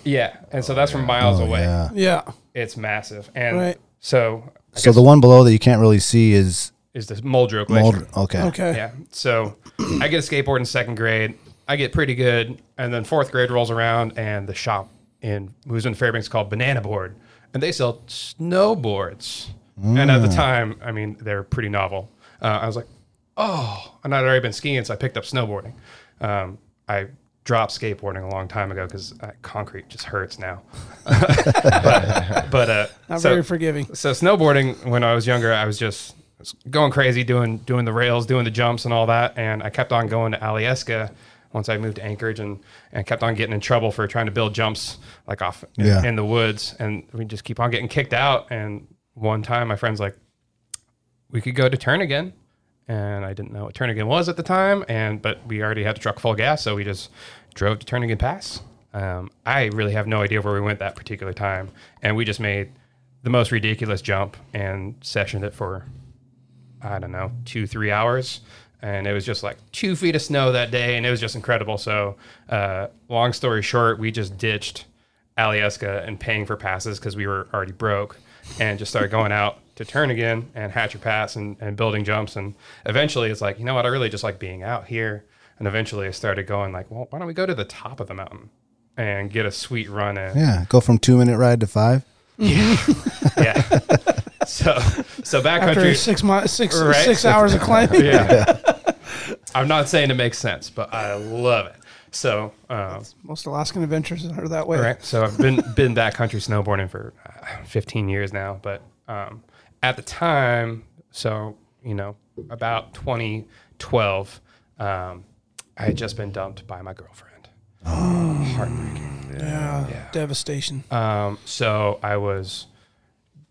yeah, and so that's from miles Oh, away. yeah. Yeah. It's massive, and Right. so I So the one below that you can't really see is is the Muldrow Glacier. mold. Okay. Okay. Yeah. So I get a skateboard in second grade. I get pretty good, and then fourth grade rolls around, and the shop in who's in Fairbanks called Banana Board, and they sell snowboards. And at the time, I mean, they're pretty novel. Uh, I was like, oh, and I'd already been skiing, so I picked up snowboarding. Um, I dropped skateboarding a long time ago because uh, concrete just hurts now. but but uh, Not so, very forgiving. so snowboarding when I was younger, I was just was going crazy doing doing the rails, doing the jumps and all that, and I kept on going to Alyeska once I moved to Anchorage and and kept on getting in trouble for trying to build jumps like off in, Yeah. in the woods, and we just keep on getting kicked out. And one time, my friend's like, "We could go to Turnagain." And I didn't know what Turnagain was at the time, and but we already had a truck full of gas, so we just drove to Turnagain Pass. Um, I really have no idea where we went that particular time, and we just made the most ridiculous jump and sessioned it for I don't know two three hours, and it was just like two feet of snow that day, and it was just incredible. So, uh, long story short, we just ditched Alyeska and paying for passes because we were already broke, and just started going out to Turnagain and Hatcher Pass and, and building jumps, and eventually it's like you know what I really just like being out here, and eventually I started going like, well, why don't we go to the top of the mountain and get a sweet run in? Yeah, go from two minute ride to five. Yeah. so so After backcountry six mi- six Right. six hours of climbing. yeah. I'm not saying it makes sense, but I love it. So, um, Most Alaskan adventures are that way. right. So I've been been backcountry snowboarding for uh, 15 years now, but um, at the time, so you know, about 2012, um, I had just been dumped by my girlfriend. Oh. Heartbreaking. Yeah, devastation. Um, so I was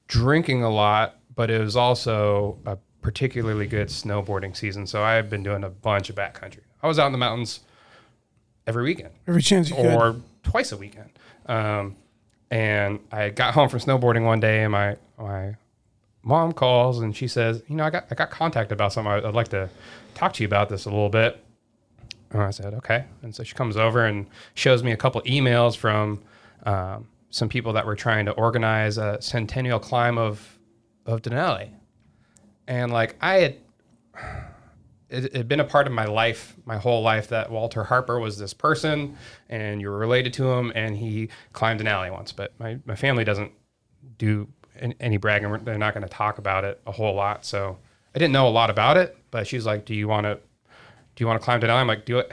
drinking a lot, but it was also a particularly good snowboarding season. So I've been doing a bunch of backcountry. I was out in the mountains every weekend Every chance you could. or twice a weekend. Um, and I got home from snowboarding one day, and my my mom calls and she says, "You know, I got I got contacted about something. I'd, I'd like to talk to you about this a little bit." And I said, "Okay." And so she comes over and shows me a couple emails from um, some people that were trying to organize a centennial climb of of Denali, and like I had it had been a part of my life, my whole life, that Walter Harper was this person and you were related to him and he climbed Denali once. But my, my family doesn't do any bragging. They're not going to talk about it a whole lot. So I didn't know a lot about it, but she's like, do you want to, do you want to climb Denali? I'm like, do it.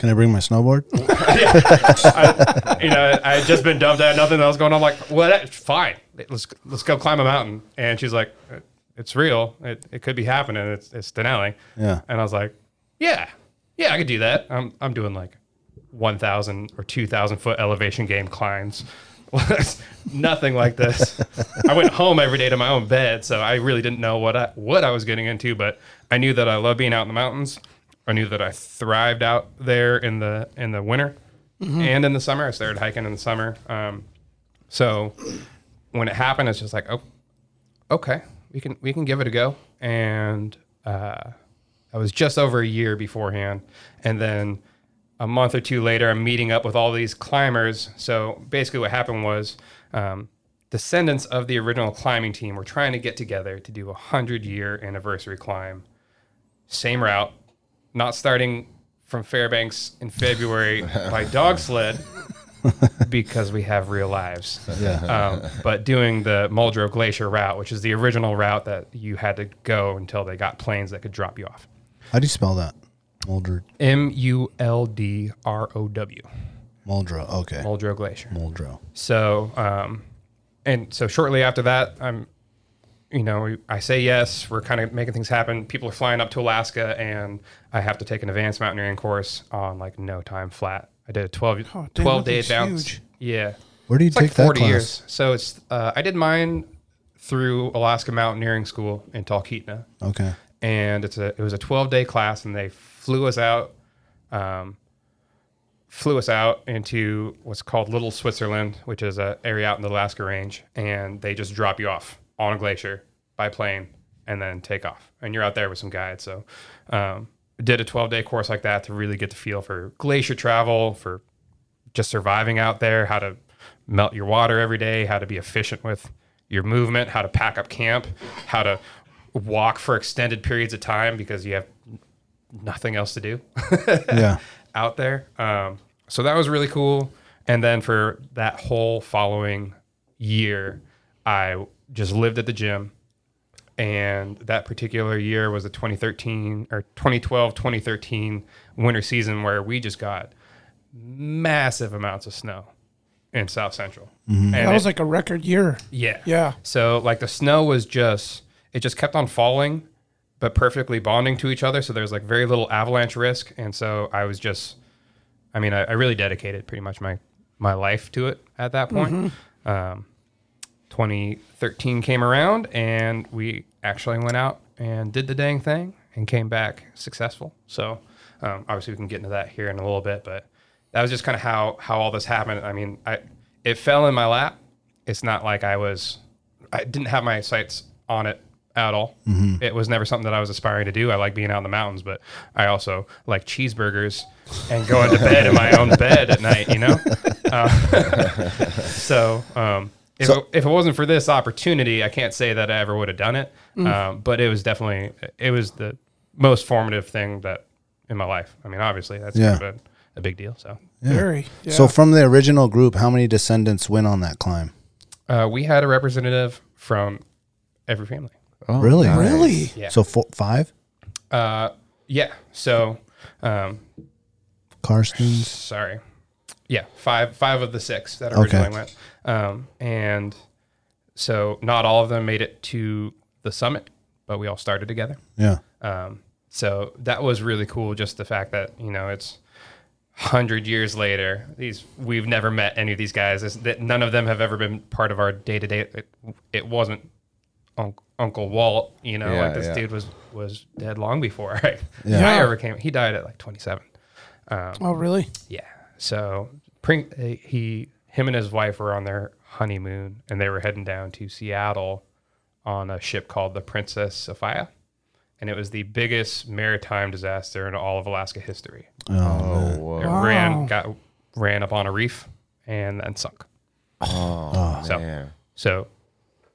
Can I bring my snowboard? you know, I had just been dumped. I had nothing else going on. I'm like, well, that's fine. Let's let's go climb a mountain. And she's like, uh, it's real. It, it could be happening. It's it's Denali. Yeah. And I was like, yeah, yeah, I could do that. I'm I'm doing like 1,000 or 2,000 foot elevation game climbs. Nothing like this. I went home every day to my own bed, so I really didn't know what I what I was getting into. But I knew that I love being out in the mountains. I knew that I thrived out there in the in the winter and in the summer. I started hiking in the summer. Um, so when it happened, it's just like, oh, okay, we can we can give it a go. And uh, I was just over a year beforehand, and then a month or two later, I'm meeting up with all these climbers. So basically, what happened was um, descendants of the original climbing team were trying to get together to do a hundred year anniversary climb. Same route, not starting from Fairbanks in February by dog sled because we have real lives Yeah. um, but doing the Muldrow Glacier route, which is the original route that you had to go until they got planes that could drop you off. How do you spell that? Muldrow. M U L D R O W, Muldrow. Okay. Muldrow Glacier. Muldrow. So, um, and so shortly after that, I'm, you know, I say yes. We're kind of making things happen. People are flying up to Alaska, and I have to take an advanced mountaineering course on like no time flat. I did a 12, Oh, damn, 12 day that thing's advance. huge. Yeah. Where do you It's take like that 40 class? years. So it's, uh, I did mine through Alaska Mountaineering School in Talkeetna Okay. and it's a it was a 12 day class and they flew us out um, flew us out into what's called little switzerland which is an area out in the alaska range and they just drop you off on a glacier by plane and then take off and you're out there with some guides so um, did a 12 day course like that to really get the feel for glacier travel for just surviving out there how to melt your water every day how to be efficient with your movement how to pack up camp how to walk for extended periods of time because you have nothing else to do Yeah. out there. Um, so that was really cool. And then for that whole following year, I just lived at the gym and that particular year was the 2013 or 2012 2013 winter season where we just got massive amounts of snow in South Central. And That was it- like a record year. yeah. Yeah. So like the snow was just it just kept on falling, but perfectly bonding to each other. So there's like very little avalanche risk. And so I was just I mean, I, I really dedicated pretty much my my life to it at that point. Um, 2013 came around and we actually went out and did the dang thing and came back successful. So um, obviously we can get into that here in a little bit, but that was just kind of how how all this happened. I mean, I it fell in my lap. It's not like I was I didn't have my sights on it at all. It was never something that I was aspiring to do. I like being out in the mountains, but I also like cheeseburgers and going to bed in my own bed at night. You know, uh, so. Um, if, it, if it wasn't for this opportunity, I can't say that I ever would have done it. Um, but it was definitely it was the most formative thing that in my life. I mean, obviously that's Yeah. kind of a, a big deal. So Very. Yeah. So from the original group, how many descendants went on that climb? uh, we had a representative from every family. Oh, Really? nice. really? Yeah. So four, five? Uh, yeah. So, um, Karstens? sorry. Yeah, five five of the six that Okay. originally went, um, and so not all of them made it to the summit, but we all started together. Yeah. Um, so that was really cool. Just the fact that you know it's hundred years later. These we've never met any of these guys. It's, that none of them have ever been part of our day to day. It wasn't Unc Uncle Walt. You know, Yeah, like this yeah. dude was was dead long before I, Yeah. I ever came. He died at like twenty seven. Um, Oh, really? yeah. So Pring, uh, he, him and his wife were on their honeymoon, and they were heading down to Seattle on a ship called the Princess Sophia, and it was the biggest maritime disaster in all of Alaska history. Oh, oh It whoa. Wow. ran got ran up on a reef and then sunk. Oh, oh, So- man. So,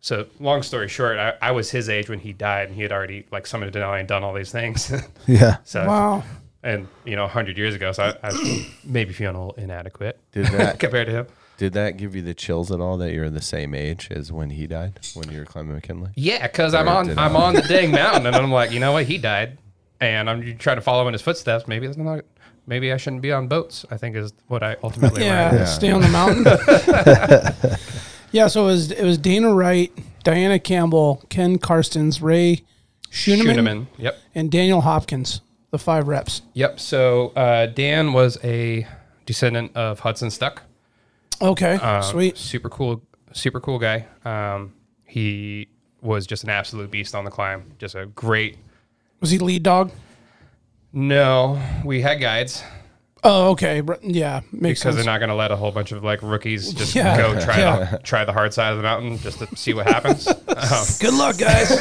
so long story short, I, I was his age when he died, and he had already like summoned Denali and done all these things. Yeah. so, Wow. and you know, hundred years ago, so I, I was maybe feeling a little inadequate Did that compared to him. Did that give you the chills at all that you're the same age as when he died when you were climbing McKinley? Yeah, because I'm on I'm I? on the dang mountain, and I'm like, you know what? He died, and I'm trying to follow in his footsteps. Maybe that's not. Maybe I shouldn't be on boats. I think is what I ultimately Yeah, learned. Stay on the mountain. yeah. So it was it was Dana Wright, Diana Campbell, Ken Karstens, Ray Schuneman, Schooneman. Yep, and Daniel Hopkins. The five reps. yep. So uh, Dan was a descendant of Hudson Stuck. Okay. Um, Sweet. Super cool, super cool guy. Um, he was just an absolute beast on the climb. Just a great. Was he lead dog? No, we had guides Oh, okay. Yeah, makes because sense. they're not going to let a whole bunch of like rookies just Yeah. go try the, try the hard side of the mountain just to see what happens. um, Good luck, guys.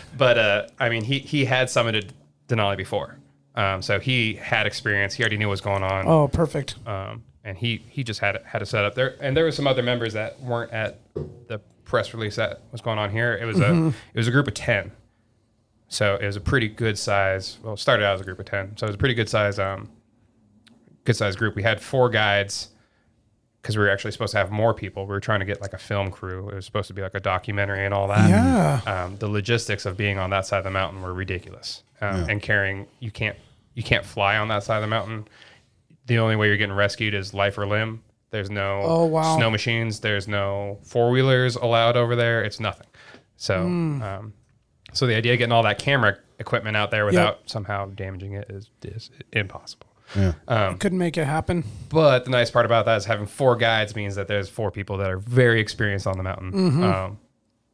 but uh, I mean, he he had summited Denali before, um, so he had experience. He already knew what was going on. oh, perfect. um, and he he just had had a setup there. And there were some other members that weren't at the press release that was going on here. It was a it was a group of ten, so it was a pretty good size. Well, it started out as a group of ten, so it was a pretty good size um, good size group. We had four guides because we were actually supposed to have more people. We were trying to get like a film crew. It was supposed to be like a documentary and all that. Yeah. Um, the logistics of being on that side of the mountain were ridiculous, um, and carrying you can't you can't fly on that side of the mountain. The only way you're getting rescued is life or limb. There's no Oh, wow. snow machines. There's no four wheelers allowed over there. It's nothing. So, um, so the idea of getting all that camera equipment out there without somehow damaging it is, is impossible. Yeah. Um, couldn't make it happen. But the nice part about that is having four guides means that there's four people that are very experienced on the mountain, um,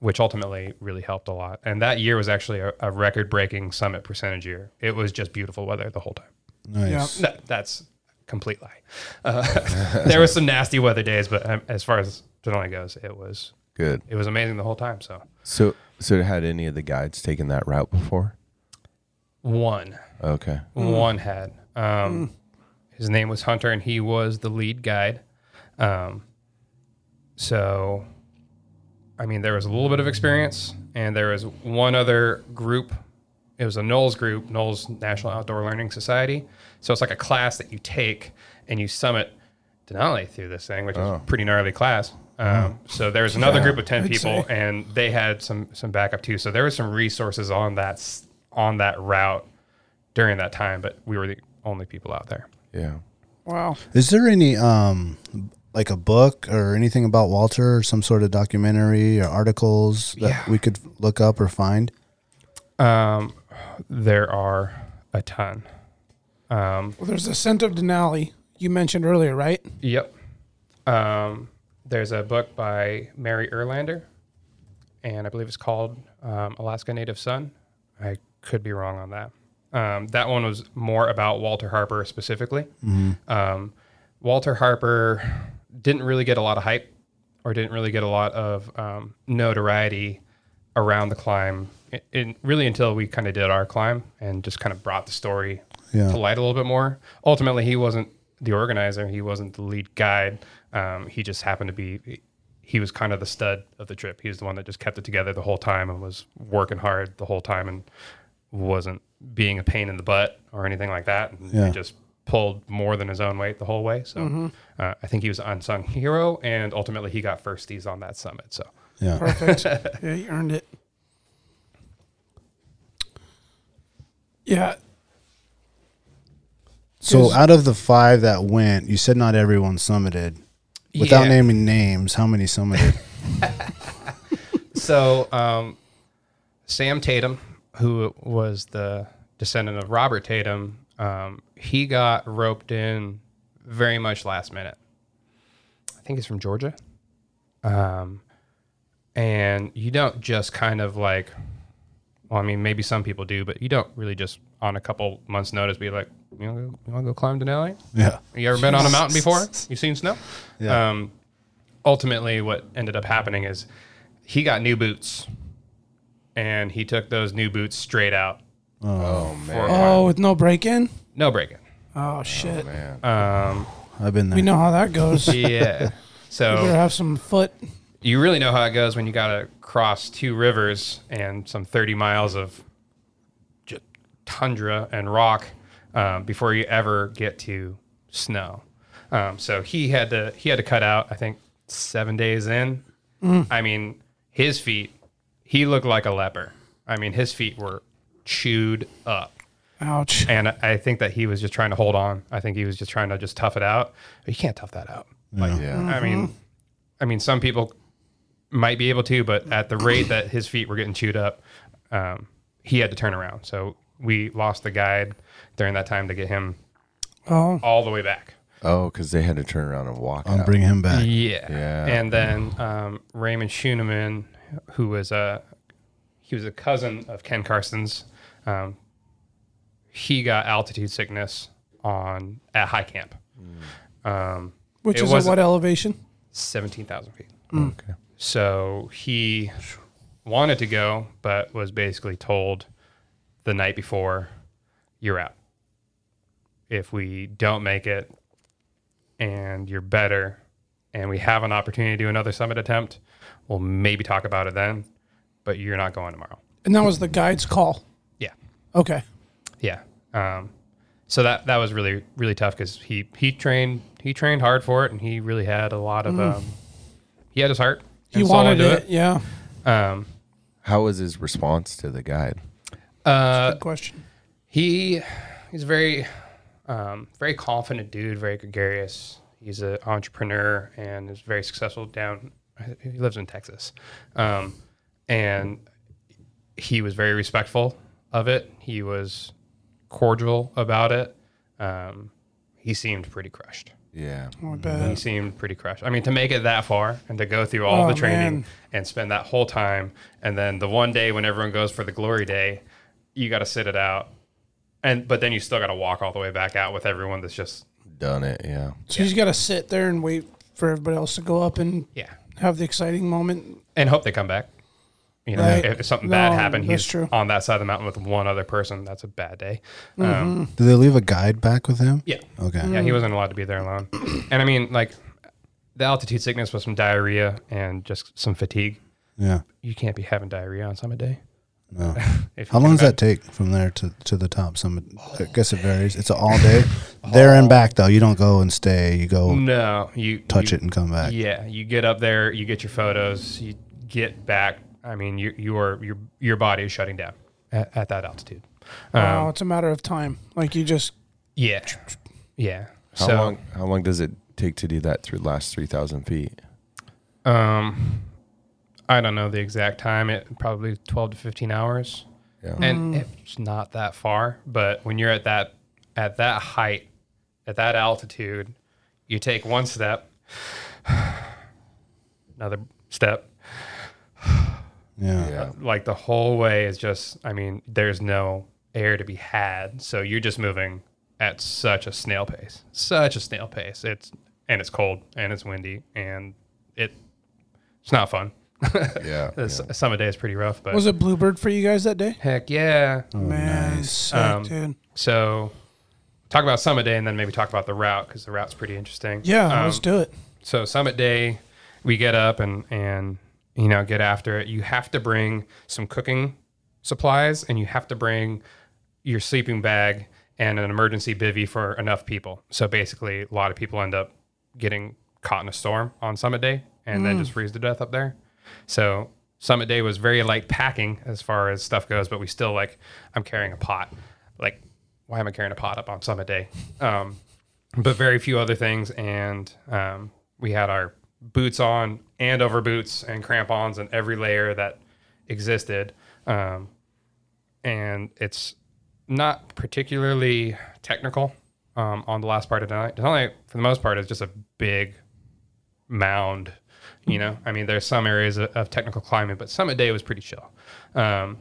which ultimately really helped a lot. And that year was actually a, a record breaking summit percentage year. It was just beautiful weather the whole time. Nice. Yeah. No, that's a complete lie. Uh, there was some nasty weather days, but um, as far as Denali goes, it was Good. it was amazing the whole time. So So so had any of the guides taken that route before? one, Okay. one had. Um, His name was Hunter, and he was the lead guide. Um, so, I mean, there was a little bit of experience, and there was one other group. It was a NOLS group, NOLS National Outdoor Learning Society. So it's like a class that you take, and you summit Denali through this thing, which is Oh. a pretty gnarly class. Um, so there was another group of ten I'd people, say. and they had some some backup too. So there was some resources on that on that route during that time, but we were the only people out there. Yeah. Wow. Is there any um like a book or anything about Walter or some sort of documentary or articles that Yeah. we could look up or find? Um, there are a ton. Um, Well, there's Ascent of Denali you mentioned earlier, right? Yep. Um, there's a book by Mary Ehrlander, and I believe it's called um, Alaska Native Son. I could be wrong on that. Um, that one was more about Walter Harper specifically. Um, Walter Harper didn't really get a lot of hype or didn't really get a lot of um, notoriety around the climb in, in really until we kind of did our climb and just kind of brought the story Yeah. to light a little bit more. Ultimately, he wasn't the organizer. He wasn't the lead guide. Um, he just happened to be. He was kind of the stud of the trip. He was the one that just kept it together the whole time and was working hard the whole time and wasn't being a pain in the butt or anything like that. And Yeah. He just pulled more than his own weight the whole way. So uh, I think he was an unsung hero, and ultimately he got firsties on that summit. So Yeah. Perfect. yeah, you earned it. Yeah. So out of the five that went, you said not everyone summited. Without Yeah. naming names, how many summited? So, um, Sam Tatum, who was the descendant of Robert Tatum, um, he got roped in very much last minute. I think he's from Georgia. Um, and you don't just kind of like, well, I mean, maybe some people do, but you don't really just on a couple months' notice be like, you know, you want to go climb Denali? yeah. You ever been on a mountain before? You seen snow? Yeah. Um, ultimately, what ended up happening is he got new boots, and he took those new boots straight out. Oh For man. Oh, with no break in? no break in. Oh, shit. Man. Um, I've been there. we know how that goes. you yeah. better So have some foot. you really know how it goes when you got to cross two rivers and some 30 miles of just tundra and rock um, before you ever get to snow. Um, so he had to he had to cut out I think seven days in. I mean his feet he looked like a leper. I mean his feet were chewed up. Ouch. And I I think that he was just trying to hold on. I think he was just trying to just tough it out. But you can't tough that out. Like, Yeah. I mean, I mean, some people might be able to, but at the rate that his feet were getting chewed up, um, he had to turn around. So we lost the guide during that time to get him Oh, all the way back. Oh, because they had to turn around and walk. I'll bring him back. Yeah. Yeah. And then um, Raymond Schuneman, who was a he was a cousin of Ken Karstens', um, he got altitude sickness on at high camp, um, which is at what elevation? seventeen thousand feet. Okay. So he wanted to go, but was basically told the night before, "You're out. If we don't make it, and you're better, and we have an opportunity to do another summit attempt, we'll maybe talk about it then. But you're not going tomorrow." And that was the guide's call. Yeah, Okay. yeah. Um, so that that was really really tough because he he trained he trained hard for it, and he really had a lot of um, he had his heart. He wanted into it. Yeah. Um, How was his response to the guide? Uh, Good question. he he's a very um, very confident dude, very gregarious. He's an entrepreneur and is very successful down. He lives in Texas, um, and he was very respectful of it. He was cordial about it. Um, he seemed pretty crushed. Yeah. Oh, I He seemed pretty crushed. I mean, to make it that far and to go through all Oh, the training man. and spend that whole time, and then the one day when everyone goes for the glory day, you got to sit it out, and but then you still got to walk all the way back out with everyone that's just Done it. Yeah. So he's got to sit there and wait for everybody else to go up and yeah, have the exciting moment. and hope they come back. You know, Right. if, if something bad happened, he's true. on that side of the mountain with one other person. That's a bad day. Um, Did they leave a guide back with him? yeah, Okay. yeah, he wasn't allowed to be there alone. and I mean, like, the altitude sickness was some diarrhea and just some fatigue. Yeah. You can't be having diarrhea on summit day. No. If How long can does that take from there to, to the top summit? I guess it varies. It's all day. there and back though. You don't go and stay. You go No, you touch you- it and come back. Yeah, you get up there, you get your photos, you get back. I mean, you your your your body is shutting down at, at that altitude. Wow, Um, it's a matter of time. Like you just yeah, yeah. How so, long? How long does it take to do that through the last three thousand feet? um, I don't know the exact time. It probably twelve to fifteen hours, Yeah. and mm. it's not that far. But when you're at that at that height, at that altitude, you take one step, another step, Yeah. yeah. like the whole way is just i mean there's no air to be had so you're just moving at such a snail pace such a snail pace it's and it's cold and it's windy and it it's not fun Yeah. the s summer day is pretty rough but was it Bluebird for you guys that day? heck yeah Man, sick, Um, dude. so talk about summit day and then maybe talk about the route because the route's pretty interesting Yeah, Um, let's do it. so summit day we get up and and you know get after it you have to bring some cooking supplies and you have to bring your sleeping bag and an emergency bivy for enough people so basically a lot of people end up getting caught in a storm on summit day and then just freeze to death up there so summit day was very light packing as far as stuff goes but we still like i'm carrying a pot like why am i carrying a pot up on summit day um, but very few other things. And um, we had our boots on and over boots and crampons and every layer that existed. Um, and it's not particularly technical um, on the last part of the night. It's only, for the most part, it's just a big mound. You know, I mean, there's some areas of, of technical climbing, but Summit Day was pretty chill. Um,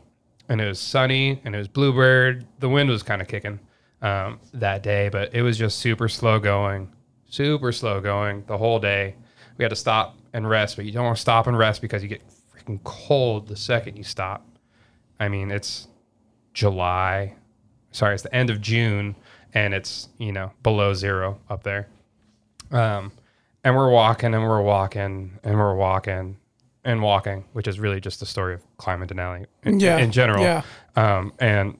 and it was sunny and it was bluebird. The wind was kind of kicking um, that day, but it was just super slow going, super slow going the whole day. We had to stop and rest, but you don't want to stop and rest because you get freaking cold the second you stop. I mean, it's July. Sorry, it's the end of June, and it's you know below zero up there. Um, and we're walking and we're walking and we're walking and walking, which is really just the story of climbing Denali in, Yeah, in general. yeah. Um, and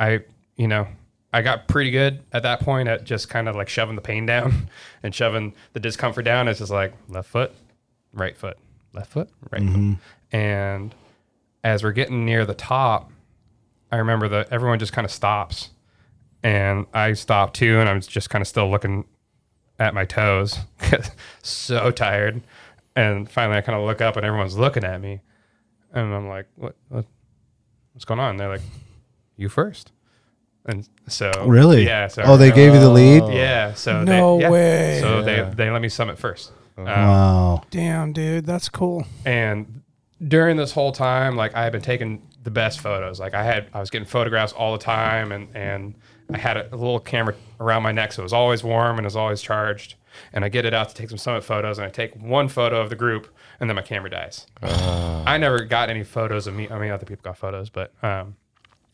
I, you know, I got pretty good at that point at just kind of like shoving the pain down and shoving the discomfort down. It's just like left foot, right foot, left foot, right foot. And as we're getting near the top, I remember that everyone just kind of stops. And I stopped too, and I was just kind of still looking at my toes, so tired. And finally, I kind of look up, and everyone's looking at me, and I'm like, "What? what what's going on?" And they're like, "You first. And so, Really? yeah. So oh, they gave you the lead. yeah. So No they, yeah. way. So Yeah. they they let me summit first. Um, Wow. Damn, dude, that's cool. and during this whole time, like I had been taking the best photos. Like I had, I was getting photographs all the time, and and I had a, a little camera around my neck, so it was always warm and it was always charged. And I get it out to take some summit photos, and I take one photo of the group, and then my camera dies. I never got any photos of me. I mean, other people got photos, but um,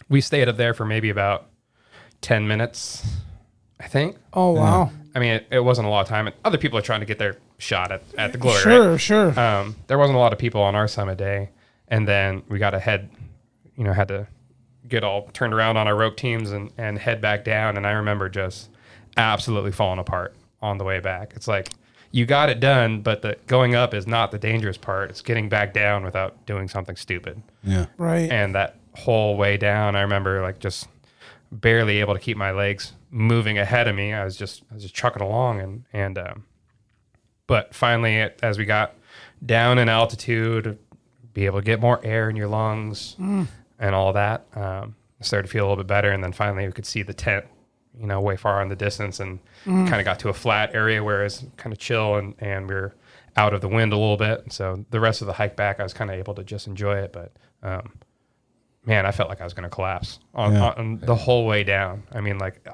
we stayed up there for maybe about ten minutes, I think. Oh wow. I mean, it, it wasn't a lot of time, and other people are trying to get their shot at, at the glory. right? Sure, sure. um, there wasn't a lot of people on our summit day, and then we got to head, you know, had to get all turned around on our rope teams and and head back down. And I remember just absolutely falling apart on the way back. It's like you got it done, but the going up is not the dangerous part. It's getting back down without doing something stupid. Yeah. right. And that whole way down, I remember like just barely able to keep my legs moving ahead of me. I was just I was just trucking along, and and um, but finally, it, as we got down in altitude, be able to get more air in your lungs and all that, um, I started to feel a little bit better. And then finally, we could see the tent, you know, way far in the distance, and kind of got to a flat area where it's kind of chill, and and we are out of the wind a little bit. So the rest of the hike back, I was kind of able to just enjoy it, but. Um, man, I felt like I was going to collapse on, Yeah. on the whole way down. I mean, like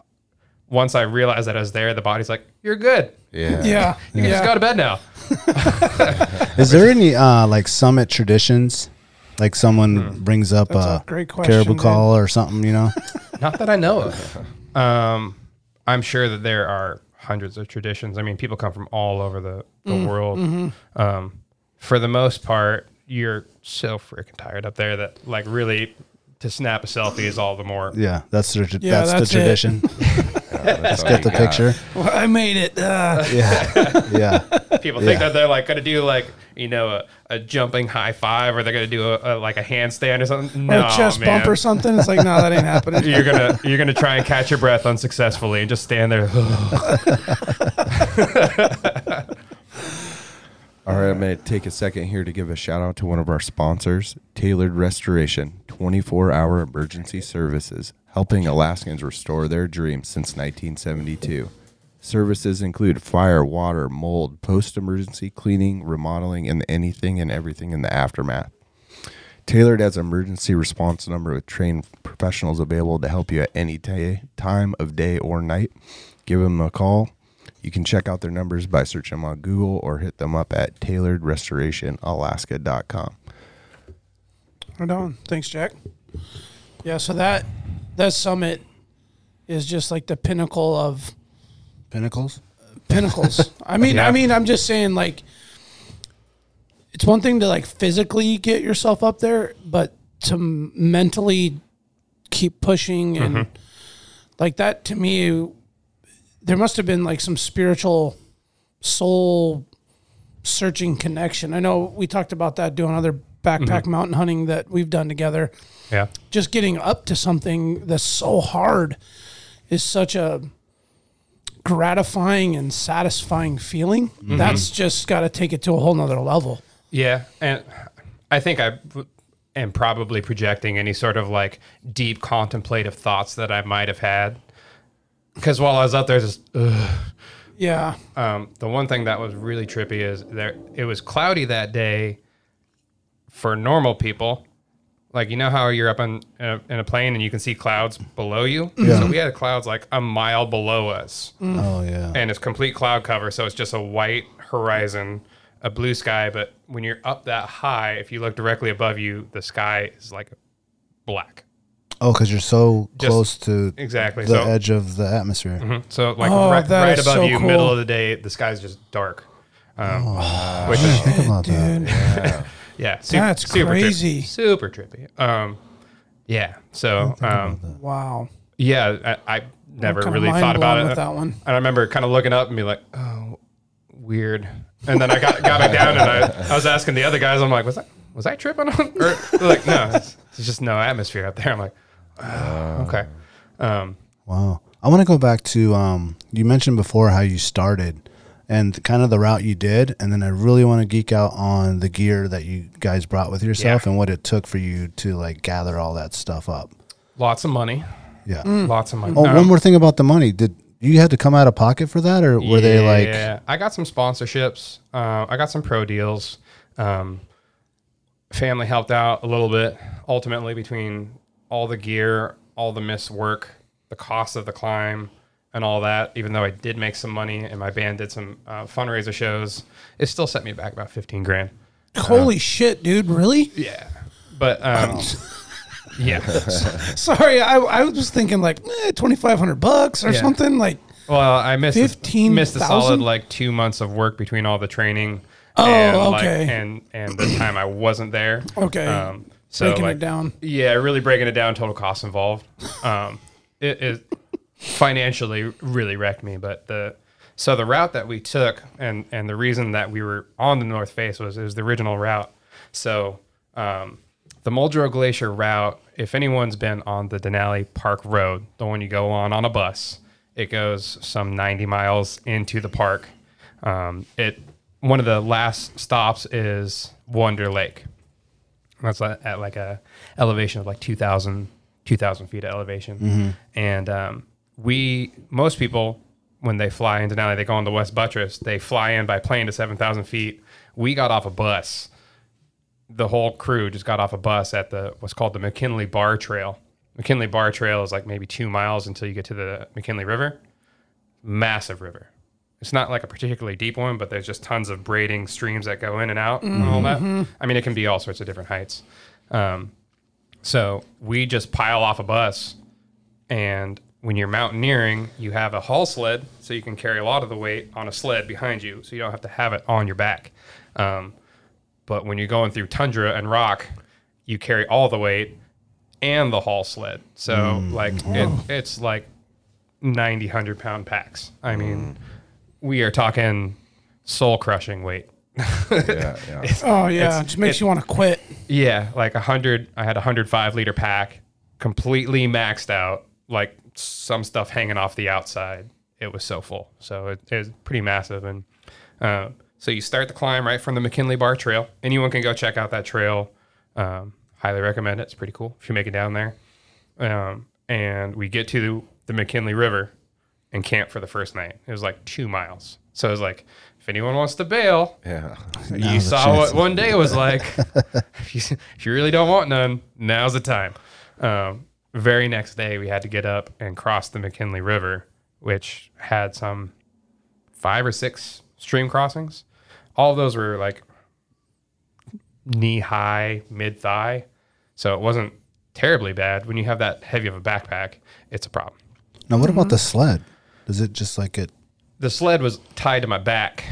once I realized that I was there, the body's like, "You're good. Yeah. yeah. You can just go to bed now." Is there any uh, like summit traditions? Like someone brings up That's a a, great question, caribou dude. call or something, you know? Not that I know of. Um, I'm sure that there are hundreds of traditions. I mean, people come from all over the, the world. Um, for the most part, you're so freaking tired up there that like really to snap a selfie is all the more. Yeah, that's the Yeah, that's, that's the it. tradition. Let's Get the picture. Well, I made it. Uh, Yeah, yeah. People think Yeah. that they're like going to do like you know a, a jumping high five or they're going to do a, a like a handstand or something. or a chest man. bump or something. It's like, no, that ain't happening. You're gonna you're gonna try and catch your breath unsuccessfully and just stand there. All right, I'm going to take a second here to give a shout out to one of our sponsors, Tailored Restoration, 24 hour emergency services, helping Alaskans restore their dreams since 1972. Services include fire, water, mold, post emergency cleaning, remodeling, and anything and everything in the aftermath. Tailored has an emergency response number with trained professionals available to help you at any time of day or night. Give them a call. You can check out their numbers by searching them on Google or hit them up at tailoredrestorationalaska.com. Right on. Thanks, Jack. Yeah, so that that summit is just like the pinnacle of Pinnacles. pinnacles. I mean, Yeah. I mean, I'm just saying, like, it's one thing to like physically get yourself up there, but to m- mentally keep pushing and mm-hmm. like that to me, there must have been like some spiritual soul searching connection. I know we talked about that doing other backpack mountain hunting that we've done together yeah, just getting up to something that's so hard is such a gratifying and satisfying feeling. That's just got to take it to a whole nother level. yeah, and I think I am probably projecting any sort of like deep contemplative thoughts that I might have had. Because while I was out there, just ugh, Yeah. um, the one thing that was really trippy is there it was cloudy that day for normal people like you know how you're up on in a, in a plane and you can see clouds below you? So we had clouds like a mile below us. Mm. Oh yeah. and it's complete cloud cover so it's just a white horizon a blue sky. But when you're up that high if you look directly above you the sky is like black. Oh, because you're so Just- close to exactly. the so edge of the atmosphere. Mm-hmm. so like Oh, right, that right is above so you cool. middle of the day the sky's just dark. Um, oh, which is Think about that. Dude. Yeah, su- That's super tri- crazy. super trippy. Um, yeah. So, um, Wow. yeah, I, I never kinda really mind thought about blown it. with that one. And I remember kind of looking up and be like, oh, weird. And then I got got back down and I, I was asking the other guys. I'm like, was I was I tripping on? Or they're like, no, it's, it's just no atmosphere up there. I'm like, oh, okay. Um, Wow. I want to go back to um, you mentioned before how you started and kind of the route you did, and then I really want to geek out on the gear that you guys brought with yourself Yeah. and what it took for you to like gather all that stuff up. lots of money. Yeah. Lots of money. Oh, Um, one more thing about the money. Did you had to come out of pocket for that, or were they like? Yeah, I got some sponsorships. Uh, I got some pro deals. Um, family helped out a little bit. Ultimately, between all the gear, all the missed work, the cost of the climb, and all that, even though I did make some money and my band did some uh, fundraiser shows, it still set me back about fifteen grand. Holy shit, dude. Really? Yeah, but um, yeah. Sorry. I, I was just thinking like eh, 2,500 bucks or Yeah. something. Like, Well, I missed a- missed a solid like two months of work between all the training. Oh, and, like, okay. and and the time I wasn't there. Okay. Um, so breaking like, it down. Yeah, really breaking it down. Total costs involved. Um, it, it financially really wrecked me. But the so the route that we took and and the reason that we were on the North Face was it was the original route. So um, the Muldrow Glacier route. If anyone's been on the Denali Park Road, the one you go on on a bus, it goes some 90 miles into the park. Um, it one of the last stops is Wonder Lake. That's at, like a elevation of like 2,000, 2,000 feet of elevation. And um, we, most people, when they fly into Denali, they go on the West Buttress. They fly in by plane to 7,000 feet. We got off a bus. The whole crew just got off a bus at the what's called the McKinley Bar Trail. McKinley Bar Trail is like maybe two miles until you get to the McKinley River. Massive river. It's not like a particularly deep one, but there's just tons of braiding streams that go in and out and all that. I mean, it can be all sorts of different heights. Um, so we just pile off a bus, and when you're mountaineering, you have a haul sled, so you can carry a lot of the weight on a sled behind you, so you don't have to have it on your back. Um, but when you're going through tundra and rock, you carry all the weight, and the haul sled. So like it, it's like 90, 100 pound packs. I mean, we are talking soul crushing weight. Yeah, yeah. Oh yeah, it just makes it- you want to quit. Yeah, like a hundred. I had a hundred five liter pack, completely maxed out. Like some stuff hanging off the outside. It was so full. So it, it was pretty massive. And uh, so you start the climb right from the McKinley Bar Trail. Anyone can go check out that trail. Um, highly recommend it. It's pretty cool if you make it down there. Um, and we get to the McKinley River and camp for the first night. It was like two miles. So it was like, if anyone wants to bail, Yeah. you saw what one day was like. if, you, if you really don't want none, now's the time. Um, very next day, we had to get up and cross the McKinley River, which had some five or six stream crossings. All of those were like knee high, mid thigh. So it wasn't terribly bad. When you have that heavy of a backpack, it's a problem. Now, what about the mm-hmm. sled? Does it just like it? The sled was tied to my back.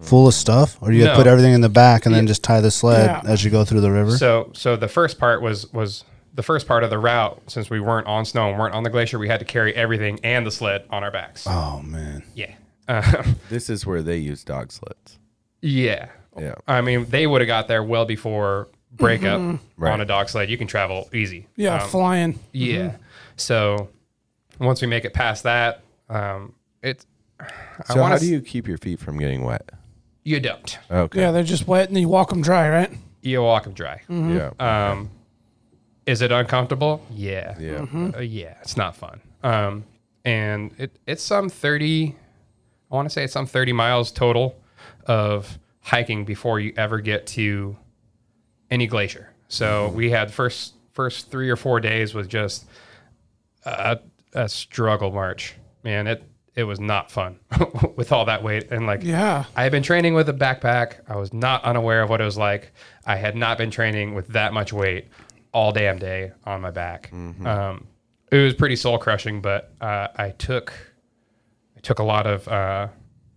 full of stuff, or do you No. put everything in the back and then just tie the sled Yeah. as you go through the river? So so the first part was was the first part of the route since we weren't on snow and weren't on the glacier, we had to carry everything and the sled on our backs. oh man, Yeah. Um, This is where they use dog sleds. yeah. Yeah. I mean, they would have got there well before breakup Right. on a dog sled. You can travel easy. Yeah, Um, flying. yeah. So once we make it past that, um, it. I So wanna how do you keep your feet from getting wet? You don't. Okay. Yeah, they're just wet and then you walk them dry, right? You walk them dry. Yeah. Um, is it uncomfortable? Yeah. yeah. Uh, yeah, it's not fun. Um, and it it's some thirty. I want to say it's some thirty miles total of hiking before you ever get to any glacier. So we had first first three or four days was just a, a struggle march. Man, it it was not fun with all that weight and like Yeah. I had been training with a backpack. I was not unaware of what it was like. I had not been training with that much weight all damn day on my back. Um, it was pretty soul crushing, but uh, I took I took a lot of. Uh,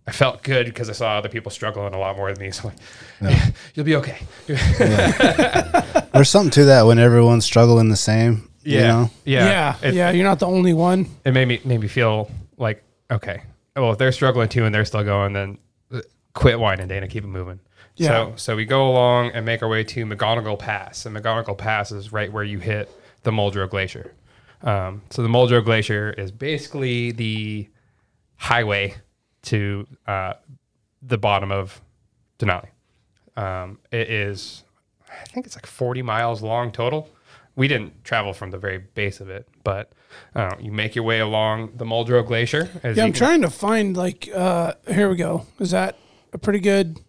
I felt good because I saw other people struggling a lot more than me. So, like, you'll be okay. there's something to that when everyone's struggling the same. yeah, you know? yeah, Yeah. It, yeah, you're not the only one. it made me made me feel like okay. Well, if they're struggling too and they're still going, then uh, quit whining, Dana. Keep it moving. Yeah. So so we go along and make our way to McGonagall Pass, and McGonagall Pass is right where you hit the Muldrow Glacier. Um, so the Muldrow Glacier is basically the highway to uh, the bottom of Denali. Um, it is, I think it's like 40 miles long total. We didn't travel from the very base of it, but uh, you make your way along the Muldrow Glacier. As Yeah, I'm can- trying to find like uh here we go. Is that a pretty good.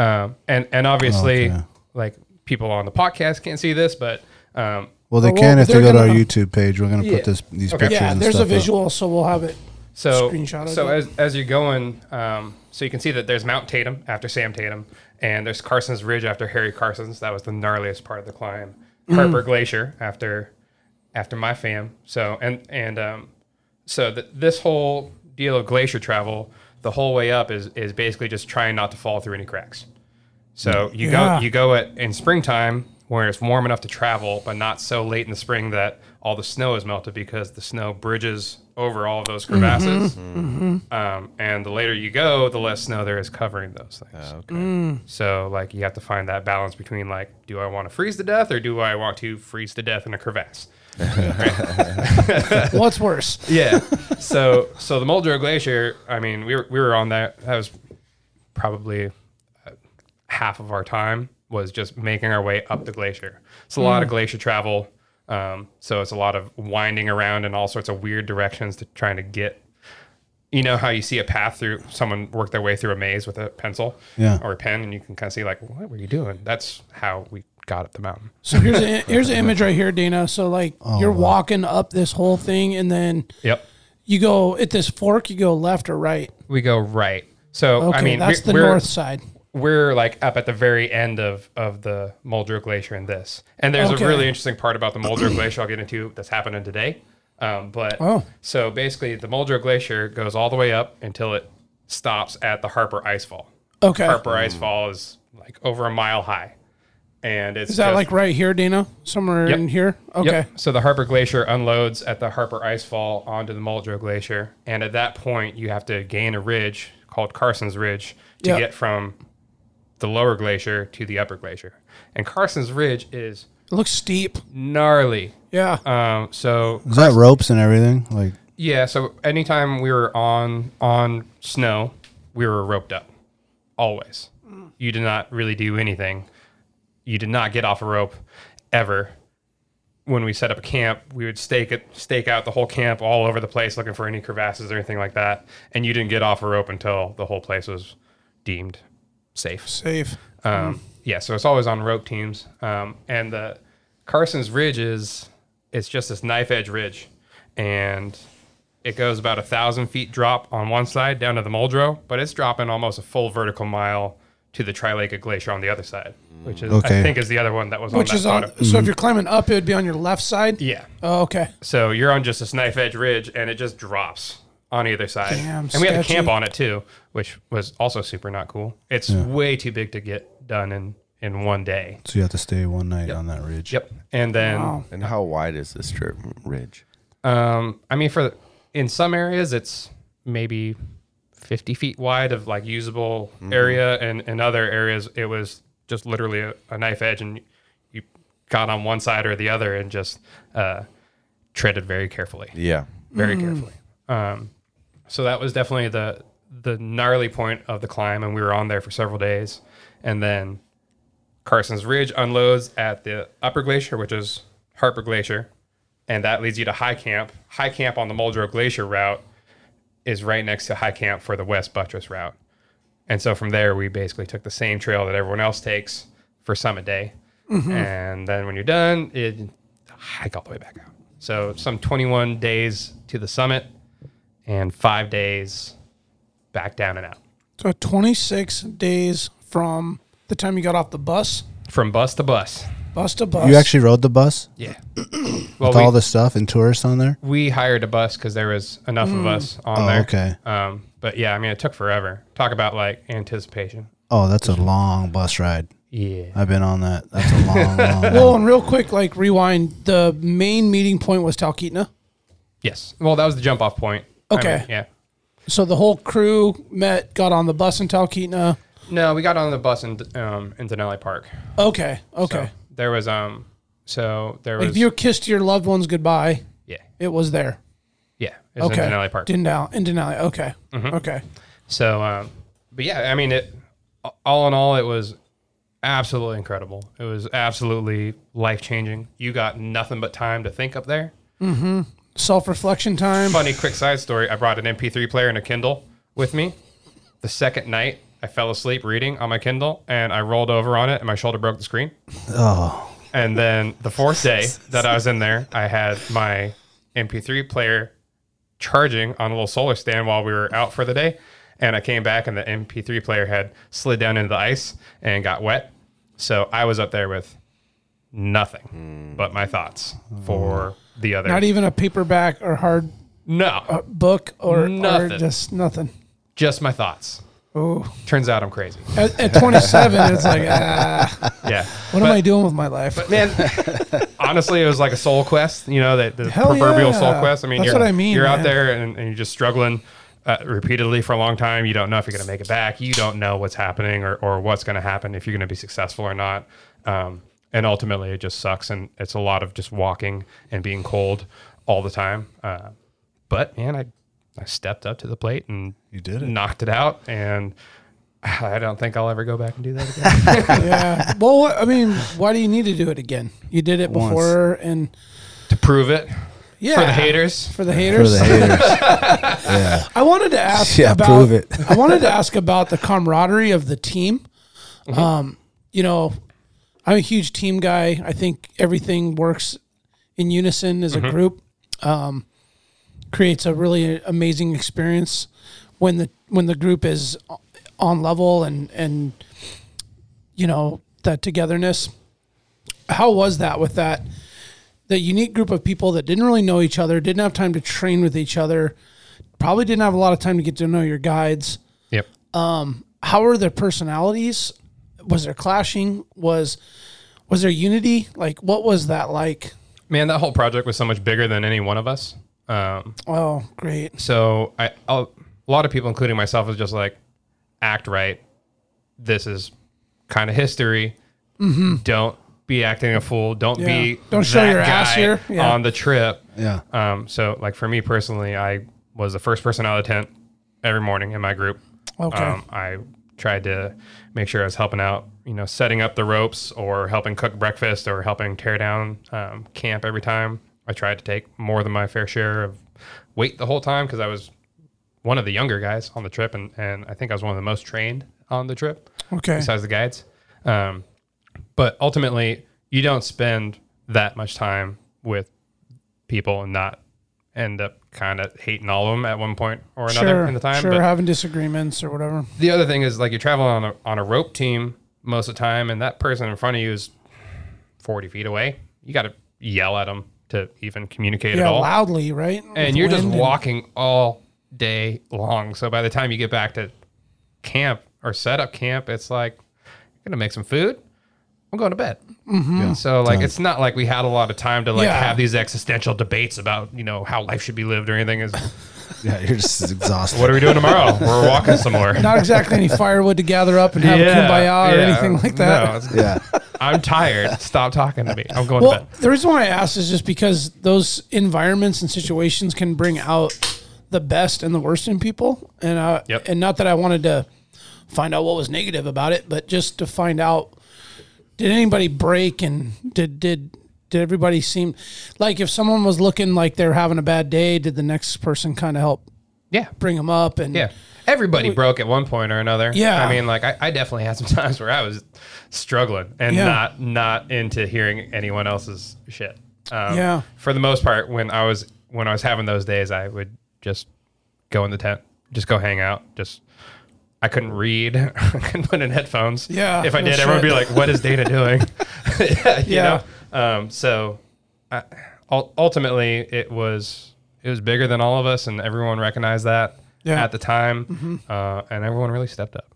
Um, and and obviously, Okay. like people on the podcast can't see this, but um, Well, they Oh, well, can if they go to our gonna- YouTube page. We're gonna Yeah. put this these Okay. pictures. Yeah, and there's a stuff up. visual, so we'll have it. so Screenshot of so as as you're going, um, so you can see that there's Mount Tatum after Sam Tatum, and there's Karstens' Ridge after Harry Karstens. That was the gnarliest part of the climb. Mm. Harper Glacier after after my fam. So and and um, so th- this whole deal of glacier travel, the whole way up is is basically just trying not to fall through any cracks. So mm. you Yeah. go you go at in springtime where it's warm enough to travel, but not so late in the spring that all the snow is melted because the snow bridges over all of those mm-hmm. crevasses. Mm-hmm. Um, and the later you go, the less snow there is covering those things. Ah, okay. Mm. So like you have to find that balance between like, do I want to freeze to death or do I want to freeze to death in a crevasse? What's worse? Yeah. so so the Muldrow Glacier, I mean, we were we were on that. That was probably uh, half of our time was just making our way up the glacier. It's a lot of glacier travel. Um, so it's a lot of winding around in all sorts of weird directions to trying to get. You know how you see a path through someone work their way through a maze with a pencil Yeah. or a pen, and you can kind of see like, what were you doing? That's how we got up the mountain. So here's a, here's an image right here, Dana. So like Oh, you're walking up this whole thing, and then Yep. you go at this fork. You go left or right. We go right. So Okay, I mean, that's we're- the we're- north side. we're like up at the very end of of the Muldrow Glacier in this. And there's Okay. a really interesting part about the Muldrow Glacier I'll get into that's happening today. Um, but Oh. so basically, the Muldrow Glacier goes all the way up until it stops at the Harper Icefall. Okay. Harper Icefall is like over a mile high. And it's Is that just- like right here, Dana? Somewhere Yep. in here? Okay. Yep. So the Harper Glacier unloads at the Harper Icefall onto the Muldrow Glacier, and at that point, you have to gain a ridge called Karstens' Ridge to Yep. get from the lower glacier to the upper glacier. And Karstens' Ridge is It looks steep. gnarly. Yeah. Um, so Is that ropes and everything? Like, yeah, so anytime we were on on snow, we were roped up. Always. You did not really do anything. You did not get off a rope ever. When we set up a camp, we would stake it stake out the whole camp all over the place looking for any crevasses or anything like that. And you didn't get off a rope until the whole place was deemed safe. Safe. Um, Yeah, so it's always on rope teams. Um, and the Karstens' Ridge is it's just this knife edge ridge, and it goes about a thousand feet drop on one side down to the Muldrow, but it's dropping almost a full vertical mile to the Traleika Glacier on the other side, which is Okay. I think is the other one that was Which on that is on. photo. So if you're climbing up, it would be on your left side. Yeah. Oh, okay. So you're on just this knife edge ridge, and it just drops on either side. Damn, and we had a sketchy. camp on it too, which was also super not cool. It's way too big to get done in in one day. so you have to stay one night on that ridge. Yep. And then Wow. And how wide is this strip ridge? Um, I mean, for in some areas, it's maybe fifty feet wide of like usable area, and in other areas, it was just literally a, a knife edge, and you got on one side or the other, and just uh, treaded very carefully, Yeah. very carefully. Um, so that was definitely the the gnarly point of the climb, and we were on there for several days, and then Karstens' Ridge unloads at the upper glacier, which is Harper Glacier, and that leads you to High Camp. High Camp on the Muldrow Glacier route is right next to High Camp for the West Buttress route. And so from there, we basically took the same trail that everyone else takes for Summit Day. Mm-hmm. And then when you're done, it hike all the way back out. So some 21 days to the summit and five days back down and out. So 26 days from the time you got off the bus, From bus to bus. Bus to bus. You actually rode the bus Yeah. with well, all the stuff and tourists on there? we hired a bus because there was enough of us on Oh, there. okay. Um, but yeah, I mean, it took forever. Talk about like anticipation. Oh, that's a long bus ride. Yeah. I've been on that. That's a long, long. Well, and real quick, like rewind. The main meeting point was Talkeetna. Yes. Well, that was the jump off point. I Okay. mean, yeah. So the whole crew met, got on the bus in Talkeetna. No, we got on the bus in um, in Denali Park. Okay. Okay. There was um. So there was if you kissed your loved ones goodbye, yeah it was there. yeah it was Okay. in Denali Park. Denali, in Denali. Okay. Mm-hmm. Okay. So, um, but yeah, I mean, it all in all, it was absolutely incredible. It was absolutely life changing. You got nothing but time to think up there. Mm-hmm. Self reflection time. Funny quick side story: I brought an MP3 player and a Kindle with me. The second night, I fell asleep reading on my Kindle, and I rolled over on it, and my shoulder broke the screen. oh, And then the fourth day that I was in there, I had my MP3 player charging on a little solar stand while we were out for the day. And I came back and the MP3 player had slid down into the ice and got wet. So I was up there with nothing but my thoughts for the other. Not even a paperback or hard no, uh, book or, or Nothing. just nothing. just my thoughts. Oh, Turns out I'm crazy. at, at 27, it's like, ah, Yeah. what am I doing with my life? But Man, honestly, it was like a soul quest. You know, the, the proverbial yeah. soul quest. I mean, That's you're, I mean, You're out there and, and you're just struggling uh, repeatedly for a long time. You don't know if you're going to make it back. You don't know what's happening or, or what's going to happen if you're going to be successful or not. Um, and ultimately, it just sucks. And it's a lot of just walking and being cold all the time. Uh, but man, I I stepped up to the plate and You did it. knocked it out. And I don't think I'll ever go back and do that again. yeah. Well, I mean, why do you need to do it again? You did it Once. before, and to prove it yeah, for the haters. For the for haters. the haters. yeah. I wanted to ask. Yeah, about, prove it. I wanted to ask about the camaraderie of the team. Um, you know, I'm a huge team guy. I think everything works in unison as a group. Um, creates a really amazing experience when the when the group is on level and and you know that togetherness. How was that with that? The unique group of people that didn't really know each other, didn't have time to train with each other, probably didn't have a lot of time to get to know your guides. Yep. Um, How were their personalities? Was there clashing? Was Was there unity? Like, what was that like? Man, that whole project was so much bigger than any one of us. Um, Oh, great. so I, I'll, a lot of people, including myself, was just like, act right. This is kind of history. Don't be acting a fool. Don't Mm-hmm. Yeah. be Don't show your ass here. Yeah. on the trip. Yeah. Um, so like for me personally, I was the first person out of the tent every morning in my group. Okay. Um, I tried to make sure I was helping out, you know, setting up the ropes or helping cook breakfast or helping tear down um, camp every time. I tried to take more than my fair share of weight the whole time because I was one of the younger guys on the trip, and, and I think I was one of the most trained on the trip Okay. besides the guides. Um, but ultimately, you don't spend that much time with people and not end up kind of hating all of them at one point or another sure. in the time. Sure, But having disagreements or whatever. the other thing is like you're traveling on a on a rope team most of the time, and that person in front of you is forty feet away. You got to yell at them to even communicate Yeah, at all, loudly, right? and With you're just wind and- walking all day long. So by the time you get back to camp or set up camp, it's like gonna make some food. I'm going to bed. Mm-hmm. So like, it's not like we had a lot of time to like Yeah. have these existential debates about you know how life should be lived or anything. Is Yeah, you're just exhausted. what are we doing tomorrow? We're walking somewhere. Not exactly any firewood to gather up and have a kumbaya or anything like that. No, yeah. I'm tired. Stop talking to me. I'm going Well, to bed. the reason why I asked is just because those environments and situations can bring out the best and the worst in people, and uh, Yep. and not that I wanted to find out what was negative about it, but just to find out did anybody break and did did did everybody seem like if someone was looking like they're having a bad day, did the next person kind of help Yeah. bring them up and Yeah. Everybody broke at one point or another. Yeah. I mean, like I, I definitely had some times where I was struggling and Yeah. not not into hearing anyone else's shit. Um, Yeah. For the most part, when I was when I was having those days, I would just go in the tent, just go hang out, just. I couldn't read. I couldn't put in headphones. Yeah, If I no did, everyone would be like, "What is Dana doing?" Yeah. know? Um, so, I, ultimately, it was it was bigger than all of us, and everyone recognized that Yeah. Mm-hmm. at the time, uh, and everyone really stepped up.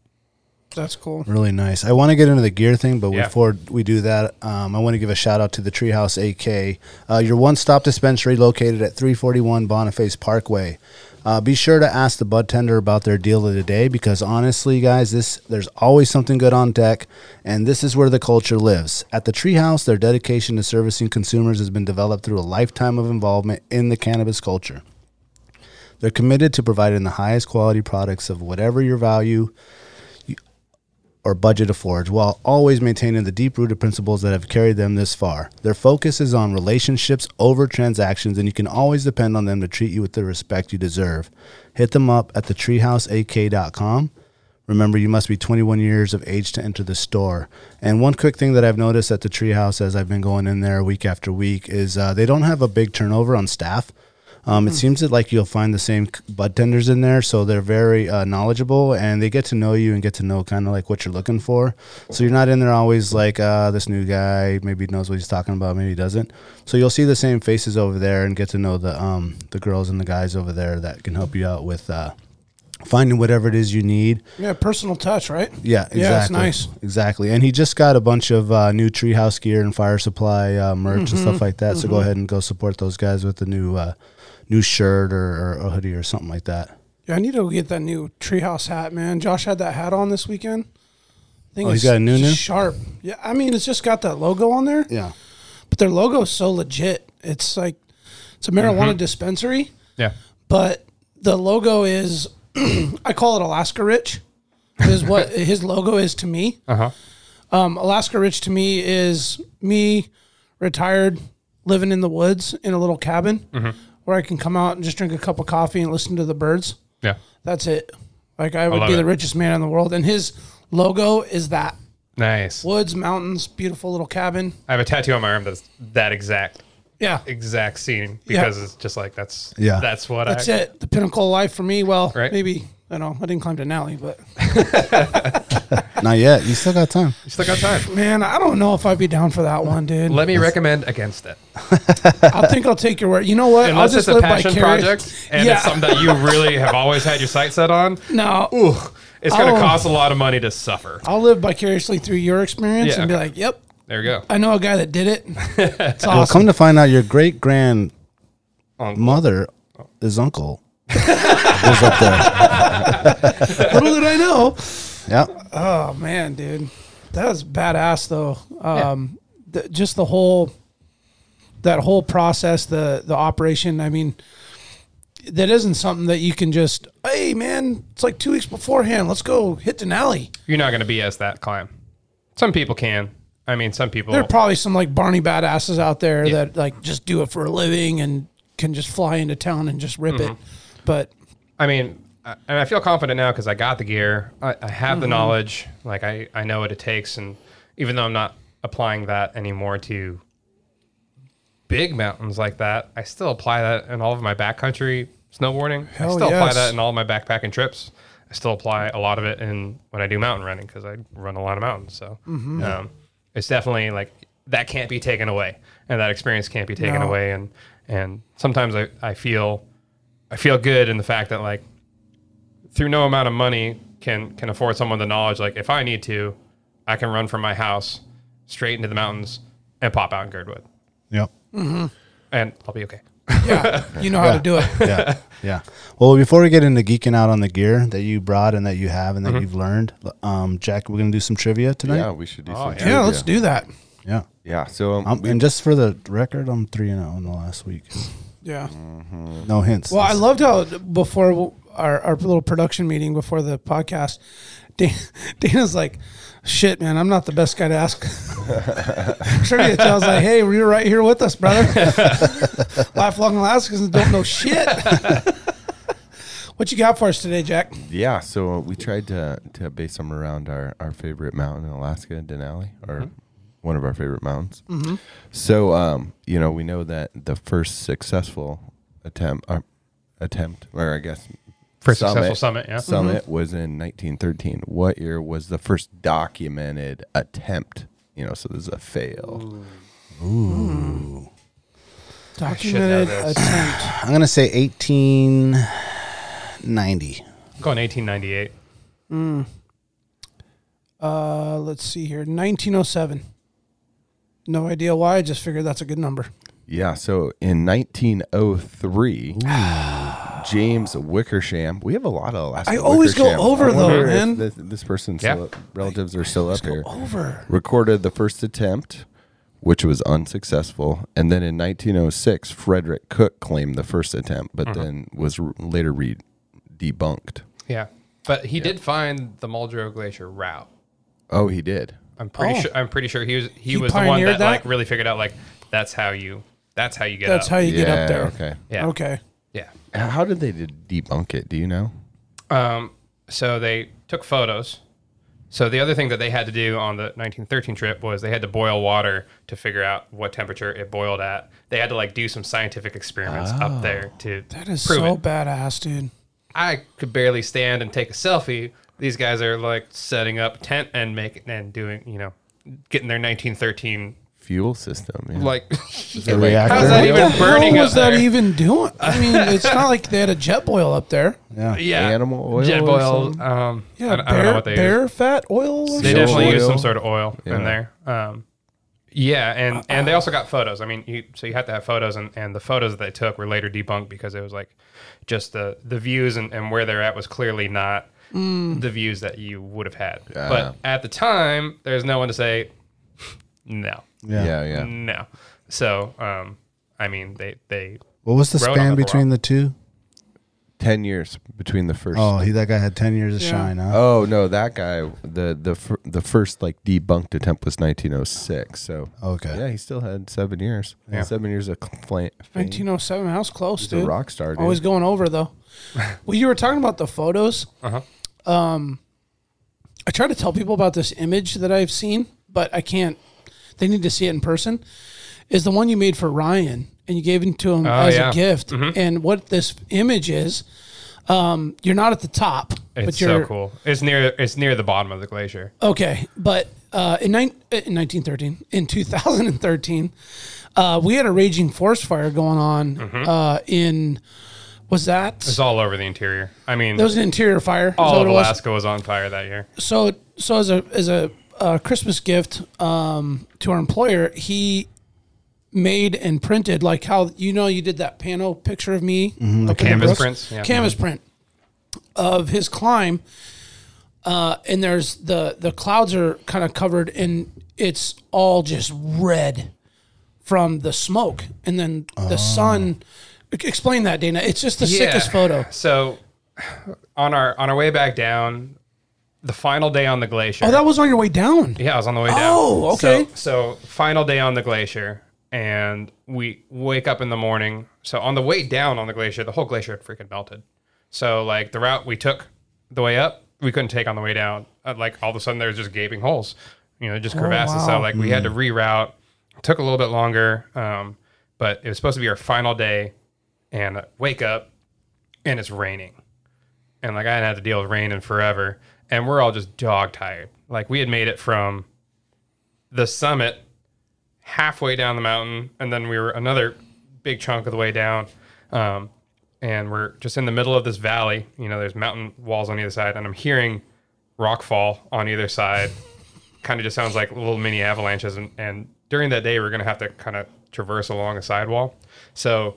That's cool. Really nice. I want to get into the gear thing, but Yeah. before we do that, um, I want to give a shout out to the Treehouse AK, uh, your one stop dispensary located at 341 Boniface Parkway. Uh, be sure to ask the bud tender about their deal of the day because honestly, guys, this there's always something good on deck, and this is where the culture lives. At the Treehouse, their dedication to servicing consumers has been developed through a lifetime of involvement in the cannabis culture. They're committed to providing the highest quality products of whatever your value or budget affords while always maintaining the deep rooted principles that have carried them this far. Their focus is on relationships over transactions, and you can always depend on them to treat you with the respect you deserve. Hit them up at thetreehouseak.com. Remember, you must be 21 years of age to enter the store. And one quick thing that I've noticed at the Treehouse as I've been going in there week after week is uh, they don't have a big turnover on staff. Um, it seems that like you'll find the same bud tenders in there, so they're very uh, knowledgeable and they get to know you and get to know kind of like what you're looking for. So you're not in there always like uh, this new guy maybe knows what he's talking about, maybe he doesn't. So you'll see the same faces over there and get to know the um, the girls and the guys over there that can help you out with uh, finding whatever it is you need. Yeah, personal touch, right? Yeah, exactly. Yeah, it's nice. Exactly. And he just got a bunch of uh, new treehouse gear and fire supply uh, merch and Mm-hmm. stuff like that. So go ahead and go support those guys with the new uh, new shirt or, or a hoodie or something like that. Yeah, I need to go get that new treehouse hat, man. Josh had that hat on this weekend. I think Oh, he's it's got a new just new? sharp. Yeah, I mean it's just got that logo on there, Yeah. but their logo is so legit. It's like it's a marijuana Mm-hmm. dispensary, Yeah. but the logo is I call it Alaska Rich. Is what his logo is to me. Uh huh. Um, Alaska Rich to me is me retired, living in the woods in a little cabin Mm-hmm. Where I can come out and just drink a cup of coffee and listen to the birds. Yeah. That's it. Like I would love be it. the richest man in the world, and his logo is that Nice. woods, mountains, beautiful little cabin. I have a tattoo on my arm that's that exact Yeah, exact scene because it's just like that's Yeah. that's what that's I it. The pinnacle of life for me. Well, Right. maybe I know I didn't climb Denali, but Not yet. You still got time. You still got time. man, I don't know if I'd be down for that one, dude. Let me recommend against it. I think I'll take your word. You know what? Unless I'll it's just a live passion vicarious- project and Yeah. it's something that you really have always had your sights set on. No, Ooh, it's going to cost a lot of money to suffer. I'll live vicariously through your experience Yeah, and be like, "Yep, there we go. I know a guy that did it. It's Well, come to find out, your great grandmother Uncle. is uncle. Was up there. Little did I know. Yeah. Oh man, dude, that was badass though. Um, the, just the whole that whole process, the the operation. I mean, that isn't something that you can just. Hey, man, it's like two weeks beforehand. Let's go hit Denali. You're not going to BS that climb. Some people can. I mean, some people. There are probably some like Barney badasses out there Yeah. that like just do it for a living and can just fly into town and just rip Mm-hmm. it. But I mean, I, and I feel confident now because I got the gear. I, I have the knowledge. Like I, I know what it takes, and even though I'm not applying that anymore to big mountains like that, I still apply that in all of my backcountry snowboarding. Hell I still apply that in all of my backpacking trips. I still apply a lot of it in when I do mountain running because I run a lot of mountains. So um, it's definitely like that can't be taken away, and that experience can't be taken No. away. And and sometimes I, I feel I feel good in the fact that like through no amount of money can can afford someone the knowledge like if I need to, I can run from my house straight into the mountains and pop out in Girdwood, Yep. and I'll be okay. yeah, you know how to do it. yeah, yeah. Well, before we get into geeking out on the gear that you brought and that you have and that you've learned, um, Jack, we're gonna do some trivia tonight. Yeah, we should do Oh, some. yeah. Yeah, let's do that. Yeah. Yeah. So um, Um, and just for the record, I'm three and zero in the last week. Yeah. Mm-hmm. No hints. Well, I loved how before our, our little production meeting before the podcast, Dan, Dana's like, "Shit, man, I'm not the best guy to ask." Trivia. I was like, "Hey, you're right here with us, brother. Lifelong Alaskans don't know shit." what you got for us today, Jack? yeah. So we tried to to base them around our our favorite mountain in Alaska, Denali, or mm-hmm. One of our favorite mountains. So um, you know, we know that the first successful attempt, uh, attempt, or I guess First successful summit, yeah. Summit was in 1913. What year was the first documented attempt? You know, so this is a fail. Documented attempt. I'm gonna say 1890. I'm going 1898. Uh, let's see here, 1907. No idea why. I just figured that's a good number. Yeah, so in 1903, James Wickersham. We have a lot of Alaska. I always go over, I though, wonder if man. This, this person's Yeah. still, relatives are still up here. Over. Recorded the first attempt, which was unsuccessful, and then in 1906, Frederick Cook claimed the first attempt, but mm-hmm. then was r- later re- debunked. Yeah, but he did find the Muldrow Glacier route. Oh, he did. I'm pretty Oh. sure. I'm pretty sure he was he, He was the one that, that? like really figured out like that's how you that's how you get That's up. how you get up there. Okay. yeah Okay. yeah. How did they debunk it? Do you know? Um, so they took photos. So the other thing that they had to do on the 1913 trip was they had to boil water to figure out what temperature it boiled at. They had to like do some scientific experiments up there to That is prove so it. badass, dude. I could barely stand and take a selfie. These guys are like setting up tent and making and doing, you know, getting their 1913 Fuel system. Yeah. like. The reactor. How's that What even the hell burning up was that there? even doing? I mean, it's not like they had a Jetboil up there. yeah. yeah, Animal oil Jetboil. Um, Yeah, I, don't- I bear, don't know what they bear use. fat oil. They Shell definitely use some sort of oil Yeah. in there. Um, yeah, and and they also got photos. I mean, you, so you have to have photos, and, and the photos that they took were later debunked because it was like just the the views and, and where they're at was clearly not the views that you would have had. Yeah. But at the time, there's no one to say no, Yeah. yeah, yeah. no. So, um, I mean, they they What was the span the between the two? Ten years between the first. Oh, he that guy had 10 years of Yeah. shine, huh? Oh no, that guy. The the fir- the first like debunked attempt was 1906. So Okay. yeah, he still had seven years. Yeah. seven years of fla- fame. 1907. I was close, He's a dude. rock star. Dude. Always going over though. well, you were talking about the photos. uh-huh. Um, I try to tell people about this image that I've seen, but I can't. They need to see it in person. Is the one you made for Ryan and you gave it to him Oh, as yeah. a gift. And what this image is, um, you're not at the top, It's but you're so cool. It's near it's near the bottom of the glacier. okay. But uh, in, nine, in 1913, in 2013, uh, we had a raging forest fire going on uh, in. Was that? It's all over the interior. I mean, That was an interior fire. All of it was? Alaska was on fire that year. so so as a as a a Christmas gift um, to our employer. He made and printed like how you know you did that panel picture of me, up in the Canvas Brooks? prints, yeah. canvas print of his climb. Uh, and there's the the clouds are kind of covered and it's all just red from the smoke, and then the sun. Explain that, Dana. It's just the sickest photo. So on our on our way back down, the final day on the glacier. Oh, that was on your way down. Yeah, I was on the way down. Oh, okay. So, so final day on the glacier, and we wake up in the morning. So on the way down on the glacier, the whole glacier had freaking melted. So like the route we took the way up, we couldn't take on the way down. Uh, like all of a sudden, there's just gaping holes, you know, just crevasses. So wow. like we had to reroute. took a little bit longer, um, but it was supposed to be our final day, and uh, wake up, and it's raining and like I hadn't had to deal with rain in forever, and we're all just dog tired. Like we had made it from the summit halfway down the mountain, and then we were another big chunk of the way down, um, and we're just in the middle of this valley. You know, there's mountain walls on either side, and I'm hearing rock fall on either side. kind of just sounds like little mini avalanches, and, and during that day, we're gonna have to kind of traverse along a sidewall. So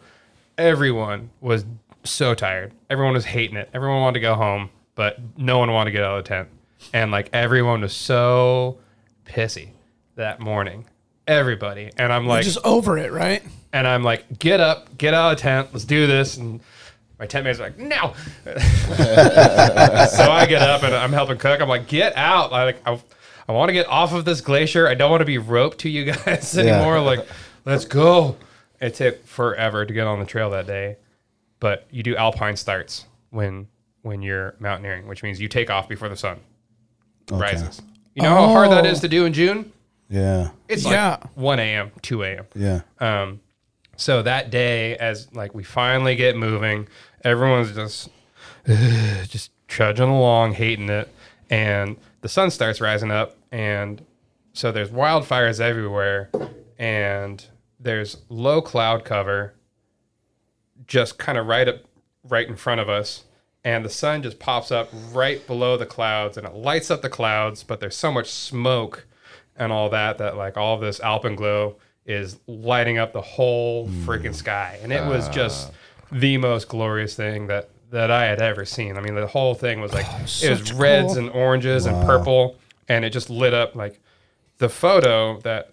everyone was so tired. Everyone was hating it. Everyone wanted to go home, but no one wanted to get out of the tent. And like everyone was so pissy that morning. Everybody. And I'm like just over it, right? and I'm like, get up, get out of the tent, let's do this. And my tent mate's are like, no. so I get up and I'm helping cook. I'm like, get out. I like I, I want to get off of this glacier. I don't want to be roped to you guys anymore. Like, let's go. It took forever to get on the trail that day. But you do alpine starts when when you're mountaineering, which means you take off before the sun rises. You know how hard that is to do in June? Yeah. It's Yeah. like 1 a.m., 2 a.m. Yeah. Um, so that day, as like we finally get moving, everyone's just just trudging along, hating it, and the sun starts rising up, and so there's wildfires everywhere, and there's low cloud cover, just kind of right up, right in front of us, and the sun just pops up right below the clouds, and it lights up the clouds, but there's so much smoke and all that that like all of this alpenglow is lighting up the whole hmm. freaking sky and it was ah. just the most glorious thing that that I had ever seen. I mean, the whole thing was like it was reds cool- and oranges and purple, and it just lit up. Like the photo that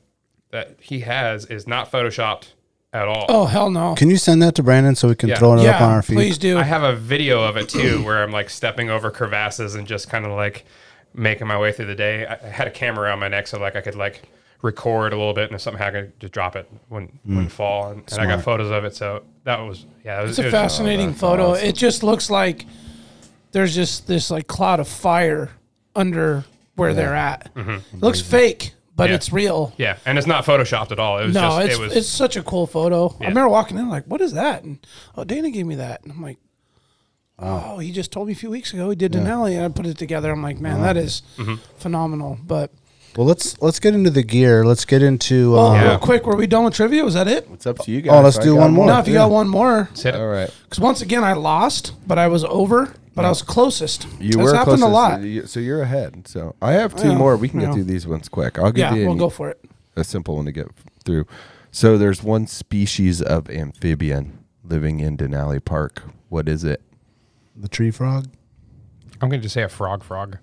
that he has is not photoshopped at all. Oh hell no! Can you send that to Brandon so we can Yeah. throw it up on our feed? please do. I have a video of it too, where I'm like stepping over crevasses and just kind of like making my way through the day. I I had a camera around my neck, so like I could like record a little bit, and if something happened, I could just drop it when when fall. And, and I got photos of it, so that was yeah. It was, It's it a was- fascinating that's photo. awesome. It just looks like there's just this like cloud of fire under where they're at. It looks fake, but Mm-hmm. Yeah. it's real. Yeah, and it's not photoshopped at all. It was No, just it's it was it's such a cool photo. I remember walking in like, what is that? And oh, Dana gave me that, and I'm like, oh, he just told me a few weeks ago he did Denali, and I put it together. I'm like, man, that is Mm-hmm. phenomenal. But well, let's let's get into the gear. Let's get into. oh, Uh, Yeah. real quick, were we done with trivia? Was that it? It's up to you guys. Oh, let's I do got one more. No, if you yeah. got one more, hit it. All right. because once again I lost, but I was over, but I was closest. You That's were happened closest, a lot. you- So you're ahead. So I have two Yeah, more. We can get through these ones quick. I'll give Yeah, you we'll an- go for it. a simple one to get through. So there's one species of amphibian living in Denali Park. What is it? The tree frog. I'm going to just say a frog frog.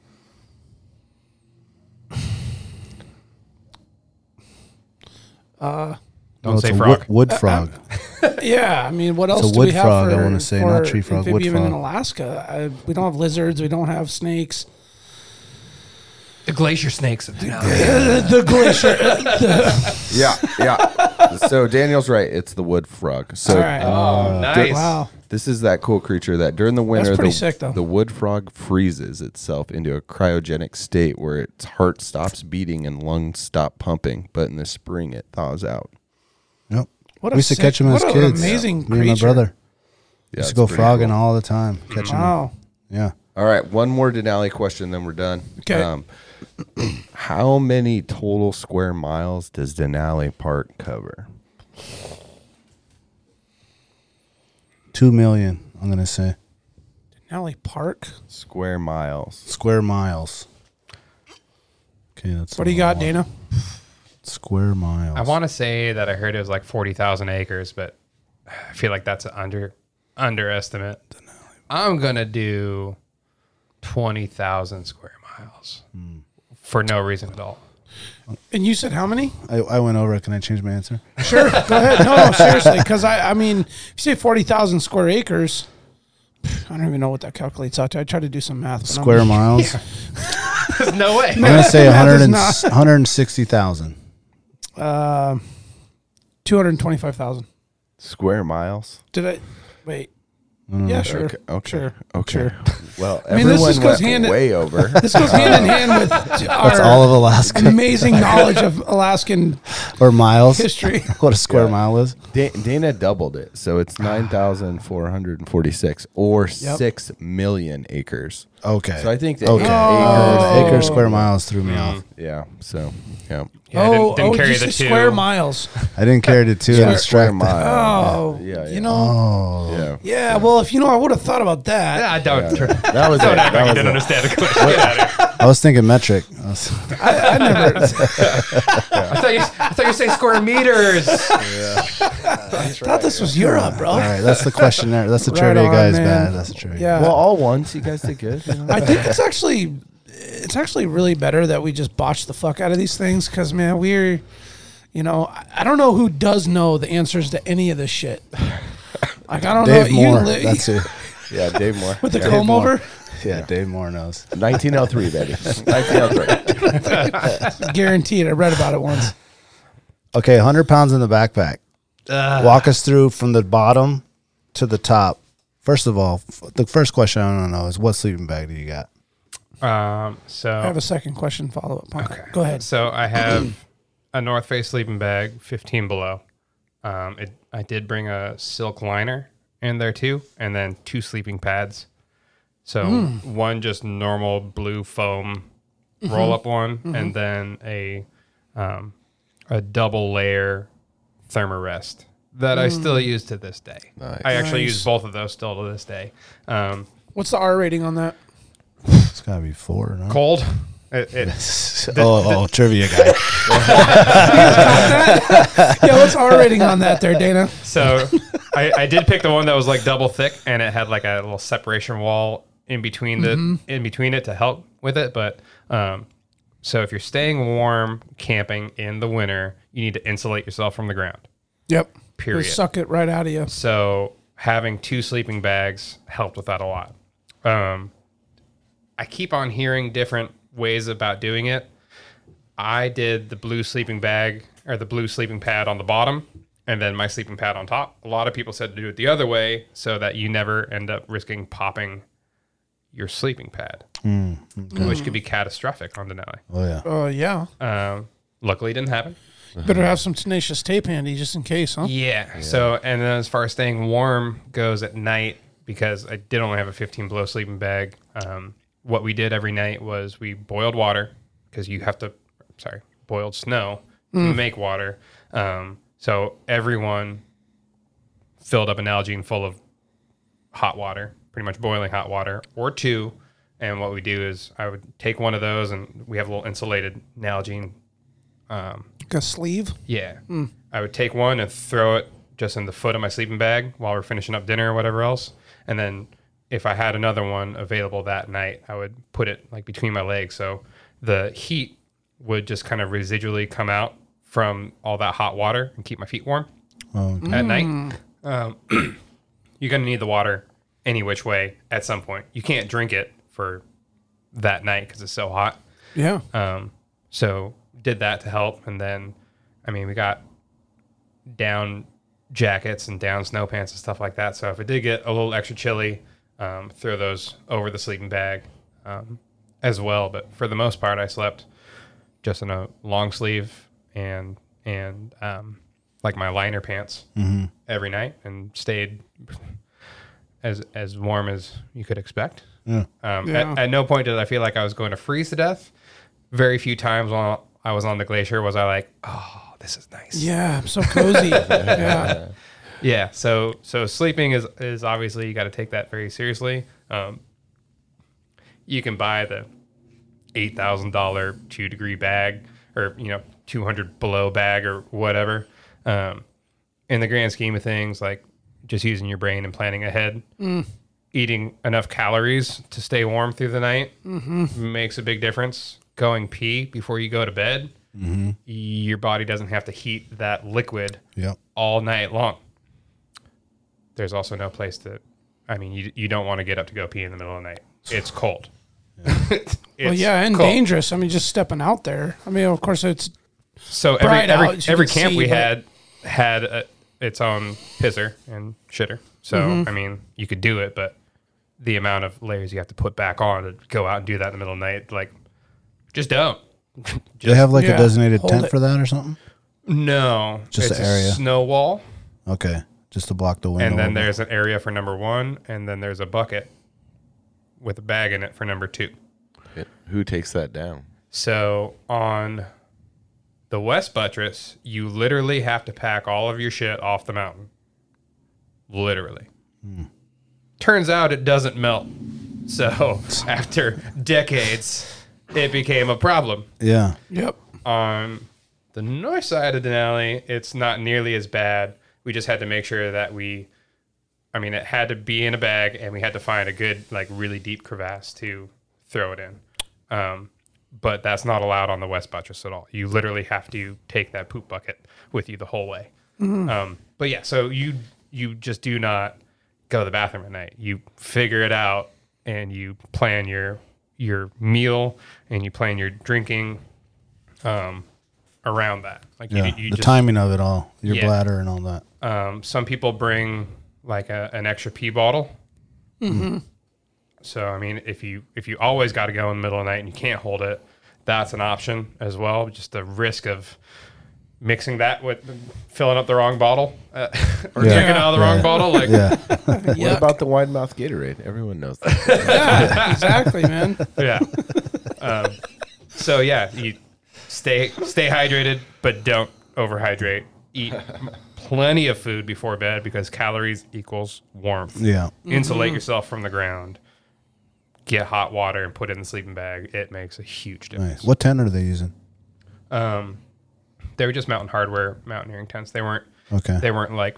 Uh, Don't No, say a frog. Wood, wood frog. Yeah, I mean, what else a do we wood have frog, I wanna say, for not tree frog, wood amphibian in frog. Alaska? I, we don't have lizards. We don't have snakes. The glacier snakes. the glacier. Yeah, yeah. So Daniel's right. It's the wood frog. So All right. Oh, nice. wow. this is that cool creature that during the winter, pretty the, sick, though. the wood frog freezes itself into a cryogenic state where its heart stops beating and lungs stop pumping. But in the spring, it thaws out. Yep. What we used to catch them as what an kids. amazing Me and my creature. brother Yeah, used to go frogging cool. all the time, catching them. Wow. Yeah. All right, one more Denali question, then we're done. Um, Okay. How many total square miles does Denali Park cover? Two million. I'm gonna say Denali Park. Square miles. square miles. Okay, that's What do you got, Dana? Square miles. I want to say that I heard it was like forty thousand acres, but I feel like that's an under underestimate. I'm gonna do twenty thousand square miles hmm. For no reason at all. And you said how many? I, I went over. it. Can I change my answer? Sure, go ahead. No, no, seriously, because I, I mean, if you say forty thousand square acres, I don't even know what that calculates out to. I tried to do some math. but I'm- Square miles. There's no way. I'm gonna say Math 100 and, 160,000. Uh, two hundred twenty-five thousand. Square miles. Did I? Wait. Yeah, sure. Okay. Okay. Sure. Okay. Sure. Well, I mean, this everyone just goes went hand in- way over. This goes hand in hand with That's our all of Alaska amazing knowledge of Alaskan or miles. history. what a square mile is. Da- Dana doubled it, so it's ah. nine thousand four hundred and forty-six, or six million acres. Okay. So I think the okay. acre- Oh. Acre square miles threw me mm-hmm. off. yeah. So yeah, Yeah, oh, didn't, didn't oh, carry you the say two. square miles. I didn't carry the two. square, and square distracted. mile. Oh, yeah, yeah. you know. Oh. yeah. Yeah, well, if you know, I would have thought about that. Yeah, I don't. That was it. Don't act That like you was didn't it. understand the question. Get out of here. I was thinking metric. I was- I, I never. I thought you. I thought you were saying square meters. I thought this was Europe, bro. all right, that's the questionnaire. That's the Right trivia on, guy's man. bad. That's the trivia. Yeah. Well, all once you guys did good. you know? I think it's actually it's actually really better that we just botch the fuck out of these things because man, we're you know I, I don't know who does know the answers to any of this shit. Like I don't know Dave you Moore. li- That's who. Yeah, Dave Moore. with the yeah. comb over. Yeah, Dave Moore knows. 1903, baby. 1903. Guaranteed. I read about it once. Okay, 100 pounds in the backpack. Walk us through from the bottom to the top. First of all, f- the first question I want to know is what sleeping bag do you got? Um. So I have a second question follow up. Okay. Go ahead. So I have a North Face sleeping bag, 15 below. Um, it, I did bring a silk liner in there too, and then two sleeping pads. So one just normal blue foam roll up one, and then a um, a double layer thermarest that I still use to this day. Nice. I actually Nice. use both of those still to this day. Um, What's the R rating on that? It's got to be four, no? cold. It, it, oh, oh, trivia guy. Yeah, what's R rating on that there, Dana? So I, I did pick the one that was like double thick and it had like a little separation wall in between the in between it to help with it. But um, so if you're staying warm camping in the winter, you need to insulate yourself from the ground. Yep. Period. They suck it right out of you. So having two sleeping bags helped with that a lot. Um, I keep on hearing different ways about doing it. I did the blue sleeping bag or the blue sleeping pad on the bottom and then my sleeping pad on top. A lot of people said to do it the other way so that you never end up risking popping your sleeping pad, which could be catastrophic on Denali. Oh, yeah. Oh yeah. Um, luckily, it didn't happen. Better have some tenacious tape handy just in case, huh? Yeah. So, and then as far as staying warm goes at night, because I did only have a 15 blow sleeping bag, um, what we did every night was we boiled water because you have to, sorry, boiled snow to mm. make water. Um, so everyone filled up an Nalgene full of hot water, pretty much boiling hot water, or two. And what we do is I would take one of those, and we have a little insulated Nalgene um, Like a sleeve. yeah. Mm. I would take one and throw it just in the foot of my sleeping bag while we're finishing up dinner or whatever else. And then if I had another one available that night, I would put it like between my legs. So the heat would just kind of residually come out from all that hot water and keep my feet warm at night. Um, you're going to need the water any which way at some point. You can't drink it for that night because it's so hot. Yeah. Um, so did that to help, and then, I mean, we got down jackets and down snow pants and stuff like that. So if it did get a little extra chilly, um, throw those over the sleeping bag um, as well. But for the most part, I slept just in a long sleeve and and um, like my liner pants every night, and stayed as as warm as you could expect. Um, Yeah. at, at no point did I feel like I was going to freeze to death. Very few times while I was on the glacier was I like, oh, this is nice. Yeah. I'm so cozy. yeah. Yeah. So so sleeping is is obviously you got to take that very seriously. Um, you can buy the eight thousand dollar two degree bag or you know two hundred below bag or whatever. Um, in the grand scheme of things, like just using your brain and planning ahead, eating enough calories to stay warm through the night makes a big difference. Going pee before you go to bed, your body doesn't have to heat that liquid Yep. all night long. There's also no place to, I mean, you, you don't want to get up to go pee in the middle of the night. It's cold. It's well, yeah, and cold. dangerous. I mean, just stepping out there. I mean, of course, it's So every every, out, every camp see, we had had a, its own pisser and shitter. So Mm-hmm. I mean, you could do it, but the amount of layers you have to put back on to go out and do that in the middle of the night, like, just don't. Do they have like yeah, a designated tent it. for that or something? No, Just it's the a area. snow wall, Okay, just to block the window. and then there's an area for number one, and then there's a bucket with a bag in it for number two. Who takes that down? So on the west buttress, you literally have to pack all of your shit off the mountain. Literally. Hmm. Turns out it doesn't melt. So after decades, it became a problem. yeah. yep. On the north side of Denali, it's not nearly as bad. We just had to make sure that we, I mean, it had to be in a bag, and we had to find a good, like, really deep crevasse to throw it in. Um, but that's not allowed on the west buttress at all. You literally have to take that poop bucket with you the whole way. Um, but yeah, so you you just do not go to the bathroom at night. You figure it out, and you plan your your meal, and you plan your drinking um, around that. Like Yeah. you, you the just, timing of it all, your Yeah. bladder and all that. um, some people bring like a, an extra pee bottle. So I mean, if you if you always got to go in the middle of the night and you can't hold it, that's an option as well. Just the risk of mixing that with filling up the wrong bottle uh, or Yeah. drinking out of the wrong bottle. Like, Yeah. What about the wide mouth Gatorade? Everyone knows that. Yeah, exactly, man. yeah. Um, so yeah, you stay stay hydrated, but don't overhydrate. Eat plenty of food before bed because calories equals warmth. Yeah. Mm-hmm. Insulate mm-hmm. yourself from the ground. Get hot water and put it in the sleeping bag. It makes a huge difference. Nice. What tent are they using? Um, they were just Mountain Hardwear mountaineering tents. They weren't. Okay. They weren't like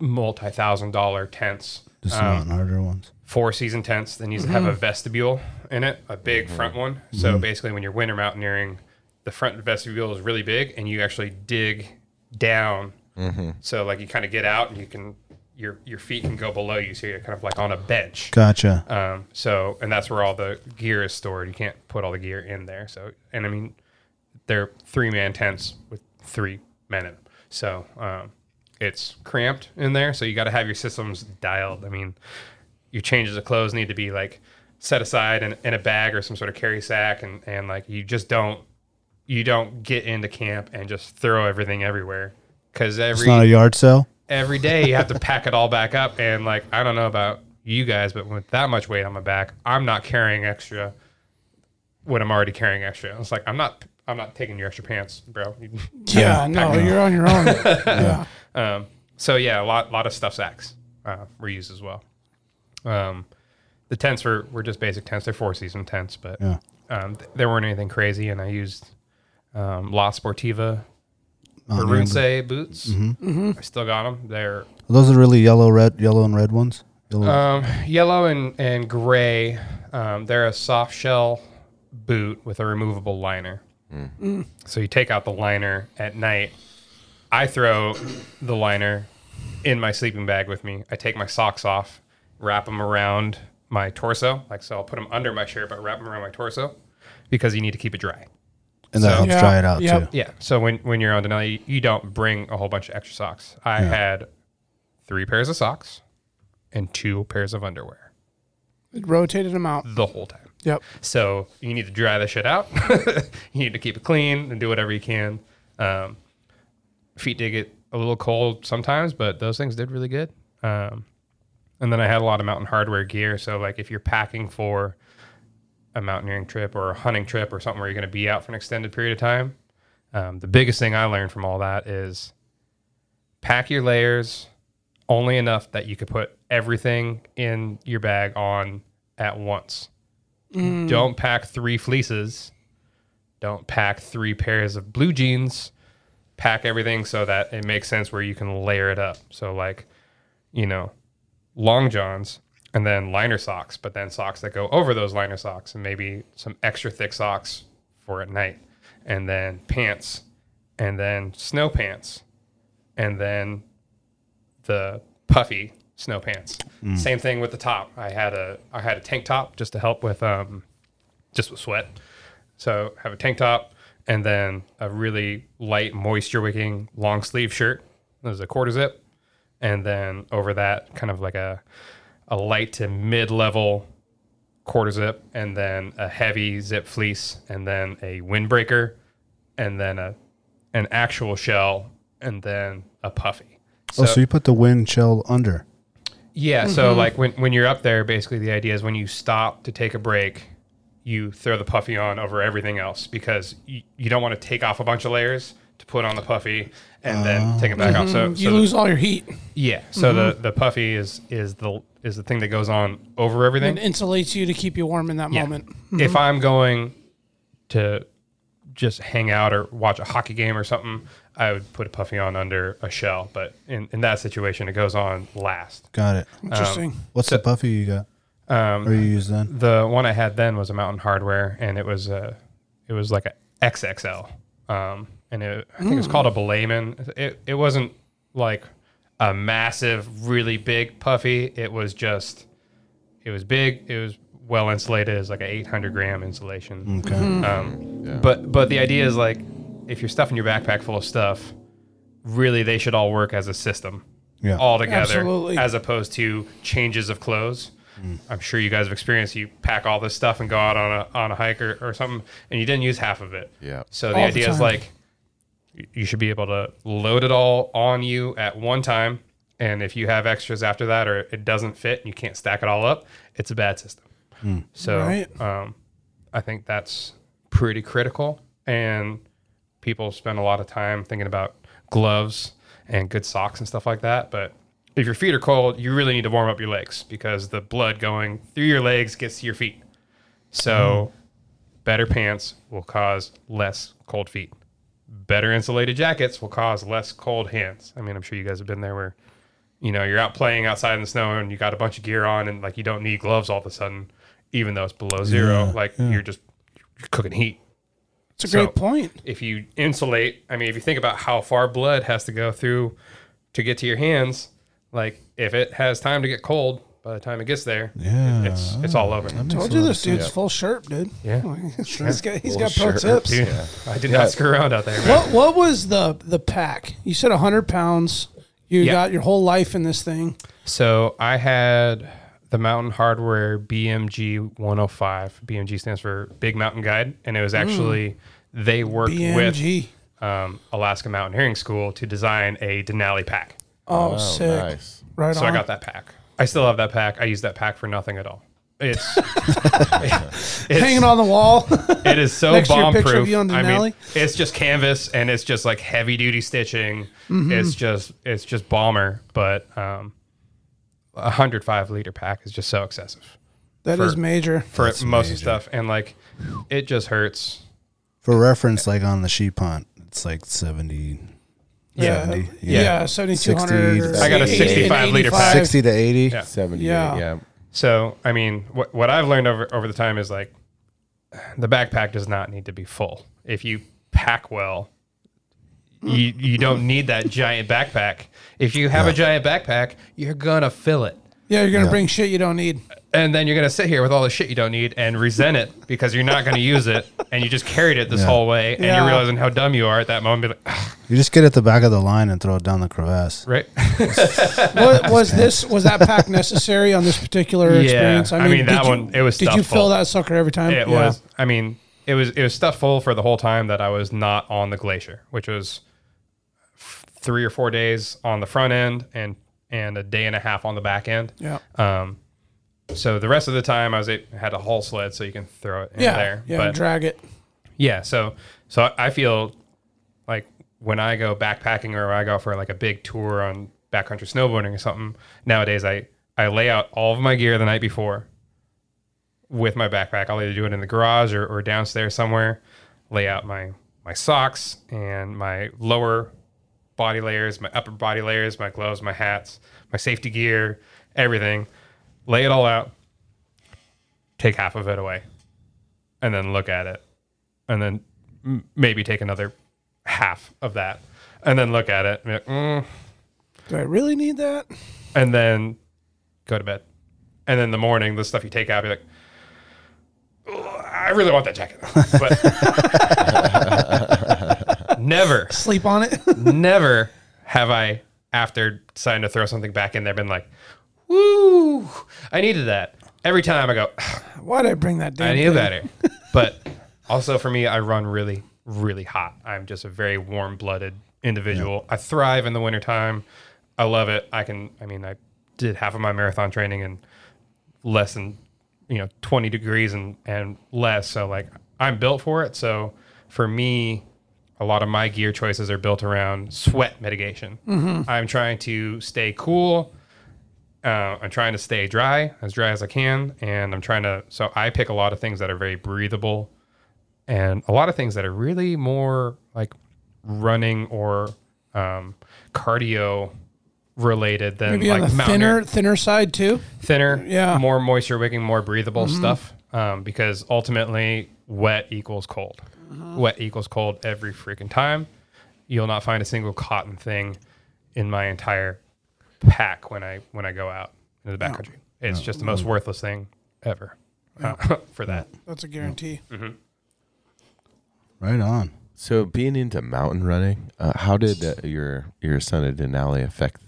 multi thousand dollar tents. Just Um, mountain harder ones. four season tents that needs to have a mm-hmm. vestibule in it, a big front one. So basically, when you're winter mountaineering, the front vestibule is really big, and you actually dig down. So like you kind of get out, and you can your your feet can go below you, so you're kind of like on a bench. Gotcha. Um, so and that's where all the gear is stored. You can't put all the gear in there. So and I mean, they're three man tents with three men in them. So um, it's cramped in there. So you got to have your systems dialed. I mean, your changes of clothes need to be like set aside in, in a bag or some sort of carry sack, and and like you just don't you don't get into camp and just throw everything everywhere because It's every not a yard sale. every day you have to pack it all back up and like i don't know about you guys but with that much weight on my back i'm not carrying extra when i'm already carrying extra it's like i'm not i'm not taking your extra pants bro Yeah, no, you're on your own. yeah. um, so yeah a lot lot of stuff sacks uh, were used as well um, the tents were, were just basic tents they're four season tents but Yeah. um, th- there weren't anything crazy and i used um, la sportiva Mountaineering Baruntse boots i still got them they're Those are really yellow, red, yellow and red ones. Yellow. Um, yellow and, and gray. Um, they're a soft shell boot with a removable liner. So you take out the liner at night. I throw the liner in my sleeping bag with me. I take my socks off, wrap them around my torso. Like so, I'll put them under my shirt, but wrap them around my torso because you need to keep it dry. And that so- helps Yeah, dry it out yep. too. Yeah. So when when you're on Denali, you, you don't bring a whole bunch of extra socks. I had three pairs of socks and two pairs of underwear It rotated them out. the whole time. Yep. So you need to dry the shit out. you need to keep it clean and do whatever you can. Um, feet did get a little cold sometimes, but those things did really good. Um, and then I had a lot of Mountain Hardwear gear. So like if you're packing for a mountaineering trip or a hunting trip or something where you're going to be out for an extended period of time, um, the biggest thing I learned from all that is pack your layers only enough that you could put everything in your bag on at once Don't pack three fleeces. Don't pack three pairs of blue jeans. Pack everything so that it makes sense where you can layer it up. So like, you know, long johns and then liner socks, but then socks that go over those liner socks and maybe some extra thick socks for at night. And then pants and then snow pants and then the puffy snow pants. Same thing with the top. I had a I had a tank top just to help with um just with sweat. So have a tank top and then a really light moisture wicking long sleeve shirt. There's a quarter zip. And then over that kind of like a a light to mid level quarter zip and then a heavy zip fleece and then a windbreaker and then a an actual shell and then a puffy. oh, so you put the wind shell under. Yeah. So mm-hmm. like when when you're up there, basically the idea is when you stop to take a break, you throw the puffy on over everything else because you, you don't want to take off a bunch of layers to put on the puffy and then take it back ah. off. Mm-hmm. So, You so the- lose all your heat yeah. So the mm-hmm. the puffy is is the is the thing that goes on over everything. and insulates you to keep you warm in that Yeah. moment. If I'm going to just hang out or watch a hockey game or something, I would put a puffy on under a shell. But in, in that situation, it goes on last. Got it. Interesting. What's the puffy you got? Um, Or you use then? the one I had then was a Mountain Hardwear, and it was a it was like a XXL, um, and it, I think it was called a Belayman. It it wasn't like a massive, really big puffy. It was just it was big. It was well insulated. It was like an 800 gram insulation. Okay. Um, But but the idea is like if you're stuffing your backpack full of stuff, really they should all work as a system Yeah. all together, Absolutely. as opposed to changes of clothes. I'm sure you guys have experienced. You pack all this stuff and go out on a on a hike or, or something, and you didn't use half of it. Yeah. So the All the idea is like y- you should be able to load it all on you at one time, and if you have extras after that or it doesn't fit and you can't stack it all up, it's a bad system. So Right. um, I think that's pretty critical, and people spend a lot of time thinking about gloves and good socks and stuff like that. But if your feet are cold, you really need to warm up your legs because the blood going through your legs gets to your feet. So, better pants will cause less cold feet. Better insulated jackets will cause less cold hands. I mean, I'm sure you guys have been there where, you know, you're out playing outside in the snow and you got a bunch of gear on and like you don't need gloves all of a sudden, even though it's below zero. like you're just you're cooking heat It's a So- great point. if you insulate, I mean, if you think about how far blood has to go through to get to your hands, like if it has time to get cold, by the time it gets there, Yeah. it's it's all over. I Told you this dude's full shirt, dude. Yeah. he's got, he's Full got pro shirt. tips. Dude, I did not screw around out there. Man. What what was the the pack? You said hundred pounds. You Yeah. got your whole life in this thing. So I had the Mountain Hardwear BMG 105. BMG stands for Big Mountain Guide, and it was actually they worked BMG. with um, Alaska Mountaineering School to design a Denali pack. Oh, Oh, sick! nice. Right So on. I got that pack. I still have that pack. I use that pack for nothing at all. It's, it's hanging on the wall. It is so Next bomb picture proof. of you on I mean, it's just canvas and it's just like heavy duty stitching. Mm-hmm. It's just it's just bomber, but um, a hundred five liter pack is just so excessive That is For- major. for That's most of major. the stuff, and like it just hurts. For reference, like on the sheep hunt, it's like 70, Yeah. 70, Yeah, yeah. seventy two hundred. 60 I got a 65 liter pack. 60 to 80. Yeah. 78, Yeah. yeah. So I mean, what what I've learned over over the time is like the backpack does not need to be full. If you pack well, you you don't need that giant backpack. If you have a giant backpack, you're gonna fill it. Yeah, you're gonna Yeah. bring shit you don't need. And then you're gonna sit here with all the shit you don't need and resent it because you're not gonna use it, and you just carried it this Yeah. whole way, and Yeah. you're realizing how dumb you are at that moment. Be like, "Ah, You just get at the back of the line and throw it down the crevasse. right? What was this? Was that pack necessary on this particular Yeah. experience? I mean, did that you- one, it was Did you stuffed fill full. that sucker every time? It Yeah. was. I mean, it was it was stuffed full for the whole time that I was not on the glacier, which was f- three or four days on the front end and and a day and a half on the back end. Yeah. Um, so the rest of the time I was a, had a haul sled, so you can throw it in Yeah. there. Yeah. but drag it. yeah, so so I feel like when I go backpacking or I go for like a big tour on backcountry snowboarding or something, nowadays I I lay out all of my gear the night before with my backpack. I'll either do it in the garage or, or downstairs somewhere. Lay out my my socks and my lower body layers, my upper body layers, my gloves, my hats, my safety gear, everything. Lay it all out. Take half of it away, and then look at it, and then m- maybe take another half of that, and then look at it. And, be like, mm, Do I really need that? and then go to bed. And then in the morning, the stuff you take out, be like, I really want that jacket. But never, Sleep on it. never have I, after deciding to throw something back in there, been like, woo, I needed that. Every time I go, Why'd I bring that damn I need thing? better. But also for me, I run really, really hot. I'm just a very warm blooded individual. I thrive in the wintertime. I love it. I can, I mean, I did half of my marathon training in less than, you know, 20 degrees and, and less. So, like, I'm built for it. So, for me, a lot of my gear choices are built around sweat mitigation. Mm-hmm. I'm trying to stay cool. Uh, I'm trying to stay dry, as dry as I can, and I'm trying to. So I pick a lot of things that are very breathable, and a lot of things that are really more like running or um, cardio related than Maybe like on the mountaineer- thinner, thinner side too. thinner, Yeah. more moisture wicking, more breathable stuff. Um, because ultimately, wet equals cold. Wet equals cold every freaking time. You'll not find a single cotton thing in my entire pack when I when I go out into the backcountry. It's just the most worthless thing ever uh, for that. That's a guarantee. Right on. So being into mountain running, uh, how did uh, your your son at Denali affect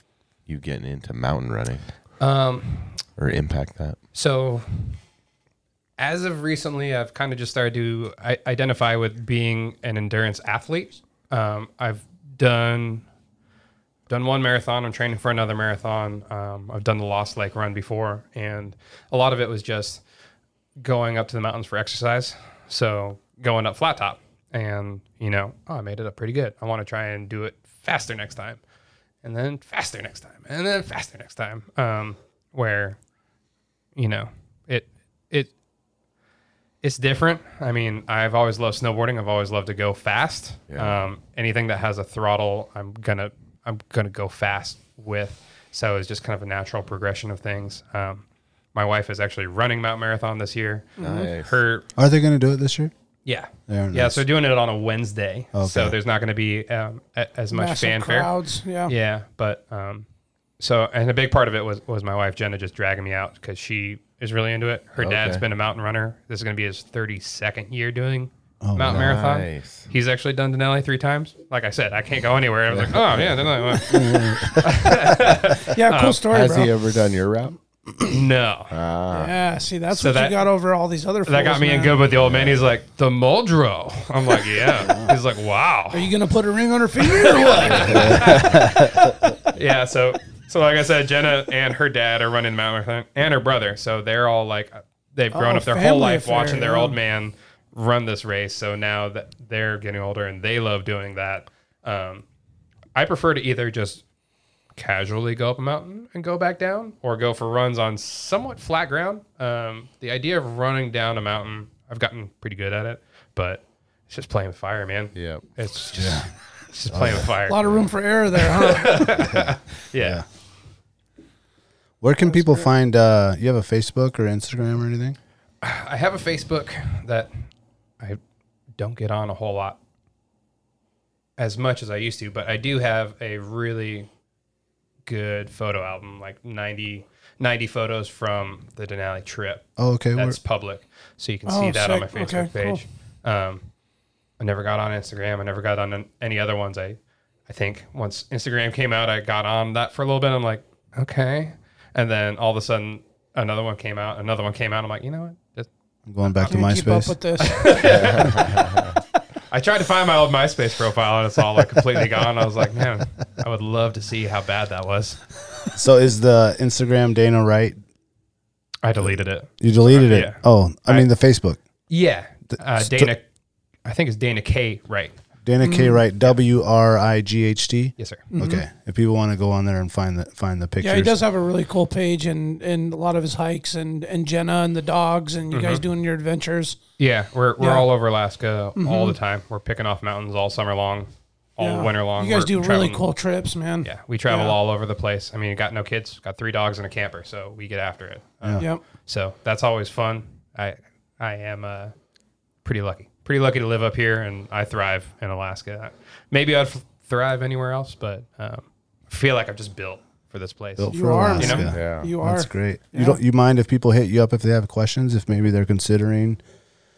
you getting into mountain running Um, or impact that? So, as of recently, I've kind of just started to I- identify with being an endurance athlete. Um, I've done done one marathon. I'm training for another marathon. Um, I've done the Lost Lake run before, and a lot of it was just going up to the mountains for exercise. So going up flat top, and you know, oh, I made it up pretty good. I want to try and do it faster next time, and then faster next time, and then faster next time. Um, where you know it it it's different i mean i've always loved snowboarding i've always loved to go fast Yeah. um, anything that has a throttle i'm gonna i'm gonna go fast with so it's just kind of a natural progression of things um, my wife is actually running mount marathon this year Nice. her Are they going to do it this year? yeah They're yeah nice. so doing it on a wednesday so there's not going to be um, a, as much Massive fanfare crowds. Yeah. yeah, but um, so and a big part of it was was my wife Jenna just dragging me out because she is really into it. Her dad's been a mountain runner. This is going to be his thirty second year doing Oh, mountain marathon. Nice. He's actually done Denali three times. Like I said, I can't go anywhere. I was like, oh yeah, Denali. Yeah. Cool story, Has bro. he ever done your route? no, ah. yeah. See, that's So what that- you got over all these other. that got fools, me in man. good with the old man. He's like the Muldrow. I'm like, yeah. He's like, wow. Are you gonna put a ring on her finger or what? yeah, so so like I said, Jenna and her dad are running Mount Marathon, and her brother. So they're all like they've grown Oh, up their whole family life affair, watching their yeah. old man run this race. So now that they're getting older and they love doing that, um, I prefer to either just casually go up a mountain and go back down, or go for runs on somewhat flat ground. Um, the idea of running down a mountain, I've gotten pretty good at it, but it's just playing with fire, man. Yep. It's just, it's just playing with fire. a lot of room for error there, huh? yeah. Where can people find? Uh, you have a Facebook or Instagram or anything? I have a Facebook that I don't get on a whole lot as much as I used to, but I do have a really good photo album, like 90, 90 photos from the Denali trip. Oh, okay. Where, That's public, so you can Oh, see that on my. Facebook Okay, cool. page. Um, I never got on Instagram. I never got on any other ones. I, I think once Instagram came out, I got on that for a little bit. I'm like, okay, and then all of a sudden another one came out. Another one came out. I'm like, you know what? Just- I'm going back to Can you keep up MySpace. with this? I tried to find my old MySpace profile and it's all like completely gone. I was like, man, I would love to see how bad that was. So is the Instagram Dana Wright? I deleted it. You deleted it. Yeah. Oh, I, I- mean the Facebook. Yeah, uh, Dana. I think it's Dana K. Wright. Dana K. Wright, W R I G H T. Yes, sir. Okay, if people want to go on there and find the find the pictures, Yeah, he does have a really cool page and, and a lot of his hikes and, and Jenna and the dogs and you Mm-hmm. guys doing your adventures. Yeah, we're we're Yeah. Mm-hmm. all over Alaska all the time. We're picking off mountains all summer long, all Yeah. winter long. You guys We're do really traveling- cool trips, man. Yeah, we travel Yeah. all over the place. I mean, got no kids, got three dogs and a camper, so we get after it. Uh, Yep. So that's always fun. I I am uh, pretty lucky, pretty lucky to live up here, and I thrive in Alaska. Maybe I'd f- thrive anywhere else, but um, I feel like I've just built for this place. Built You for are, Alaska. man. Yeah. You are. That's great. Yeah. You don't you mind if people hit you up if they have questions? If maybe they're considering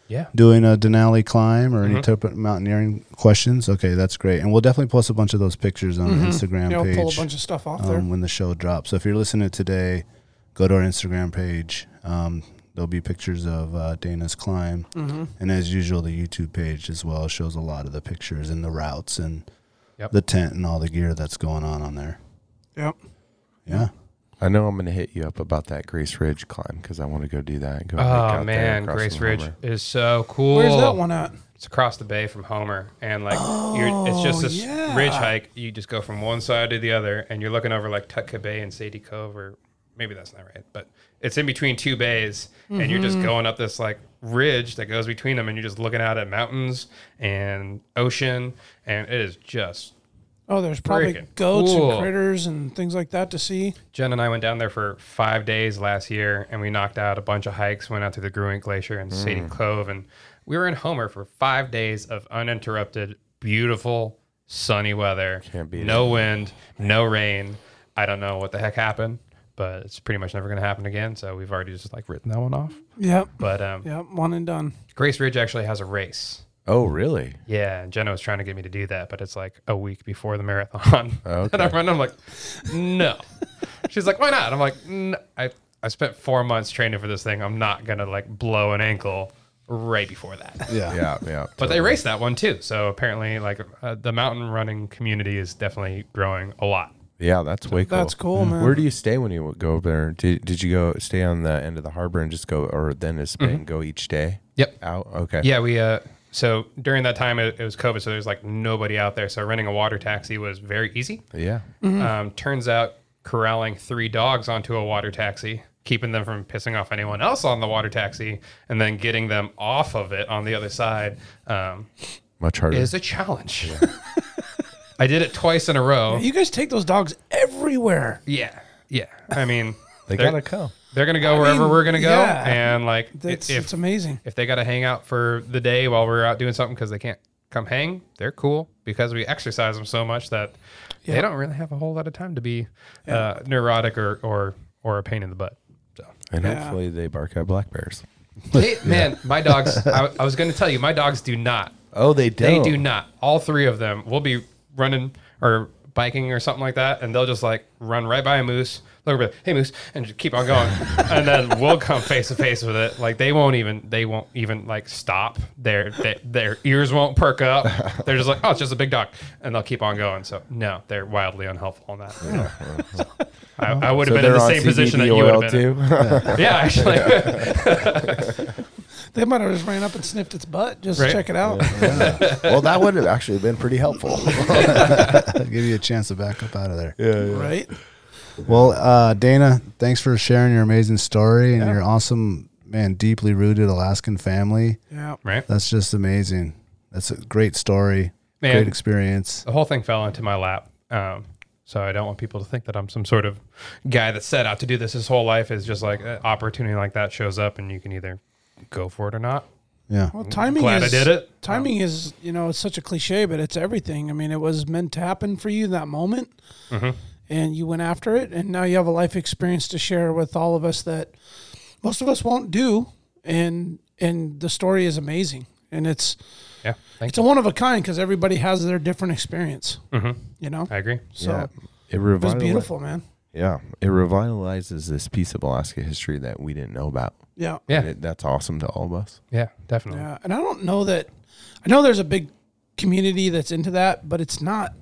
Yeah. doing a Denali climb or Mm-hmm. any type of mountaineering questions? Okay, that's great. And we'll definitely post a bunch of those pictures on the Instagram Mm-hmm. Yeah, we'll page pull a bunch of stuff off there. um, when the show drops. So if you're listening today, go to our Instagram page. Um, there'll be pictures of uh, Dana's climb, Mm-hmm. and as usual, the YouTube page as well shows a lot of the pictures and the routes and Yep. the tent and all the gear that's going on on there. Yep. Yeah. I know I'm going to hit you up about that Grace Ridge climb because I want to go do that. And go hike out Oh there man, Grace Ridge Homer. is so cool. Where's that one at? It's across the bay from Homer, and like you're, it's just this yeah. ridge hike. You just go from one side to the other, and you're looking over like Tutka Bay and Sadie Cove, or maybe that's not right, but it's in between two bays, and you're just mm-hmm. going up this like ridge that goes between them, and you're just looking out at mountains and ocean, and it is just. Oh, there's probably goats cool. and critters and things like that to see. Jen and I went down there for five days last year, and we knocked out a bunch of hikes. Went out to the Grewingk Glacier and Sadie mm. Cove, and we were in Homer for five days of uninterrupted, beautiful, sunny weather. Can't beat no wind, no rain. I don't know what the heck happened, but it's pretty much never going to happen again. So we've already just like written that one off. Yep. But um, Yep. One and done. Grace Ridge actually has a race. Oh, really? Yeah, and Jenna was trying to get me to do that, but it's like a week before the marathon. Okay. and I run, I'm like, no. She's like, why not? I'm like, no. I, I spent four months training for this thing. I'm not going to like blow an ankle right before that. Yeah. Yeah, yeah. But they raced that one too. So apparently, like uh, the mountain running community is definitely growing a lot. Yeah, that's way cool. That's cool, man. Where do you stay when you go over there? Did, did you go stay on the end of the harbor and just go, or then is Spain go each day Yep. out? Okay. Yeah, we uh so during that time it, it was COVID, so there's like nobody out there. So renting a water taxi was very easy. Yeah. Um, turns out corralling three dogs onto a water taxi, keeping them from pissing off anyone else on the water taxi, and then getting them off of it on the other side um, Much harder. is a challenge. I did it twice in a row. You guys take those dogs everywhere. Yeah, yeah. I mean, they they're- gotta go. They're gonna go I wherever mean, we're gonna go, yeah. and like That's if it's amazing. if they got to hang out for the day while we're out doing something because they can't come hang, they're cool because we exercise them so much that they Yeah. don't really have a whole lot of time to be uh, neurotic or, or or a pain in the butt. So, And Yeah. hopefully they bark at black bears. They- man, my dogs. I, I was going to tell you, my dogs do not. Oh, they do? They do not. All three of them will be running or biking or something like that, and they'll just like run right by a moose. Look over, hey moose, and just keep on going, and then we'll come face to face with it. Like they won't even, they won't even like stop. Their their, their ears won't perk up. They're just like, oh, it's just a big dog, and they'll keep on going. So no, they're wildly unhelpful on that. So, I, I would have So been in the on same position that you would have been. in. too. Yeah, actually. They might have just ran up and sniffed its butt just Right. to check it out. well, that would have actually been pretty helpful. Give you a chance to back up out of there. Yeah. Right? Well, uh, Dana, thanks for sharing your amazing story and your awesome, man, deeply rooted Alaskan family. Yeah. right. That's just amazing. That's a great story, Man. great experience. the whole thing fell into my lap. Um, so I don't want people to think that I'm some sort of guy that set out to do this his whole life. Is just like an opportunity like that shows up, and you can either go for it or not. Yeah. Well, timing Glad I did it. Timing is, you know, it's such a cliche, but it's everything. I mean, it was meant to happen for you in that moment, Mm-hmm. and you went after it, and now you have a life experience to share with all of us that most of us won't do, and and the story is amazing, and it's Yeah, thank it's a one of a kind because everybody has their different experience. Mhm. You know, I agree. so yeah. It, it was revitali- beautiful, man. Yeah. It revitalizes this piece of Alaska history that we didn't know about. Yeah, Yeah, it- that's awesome to all of us. yeah, definitely. Yeah, and I don't know that. I know there's a big community that's into that, but it's not.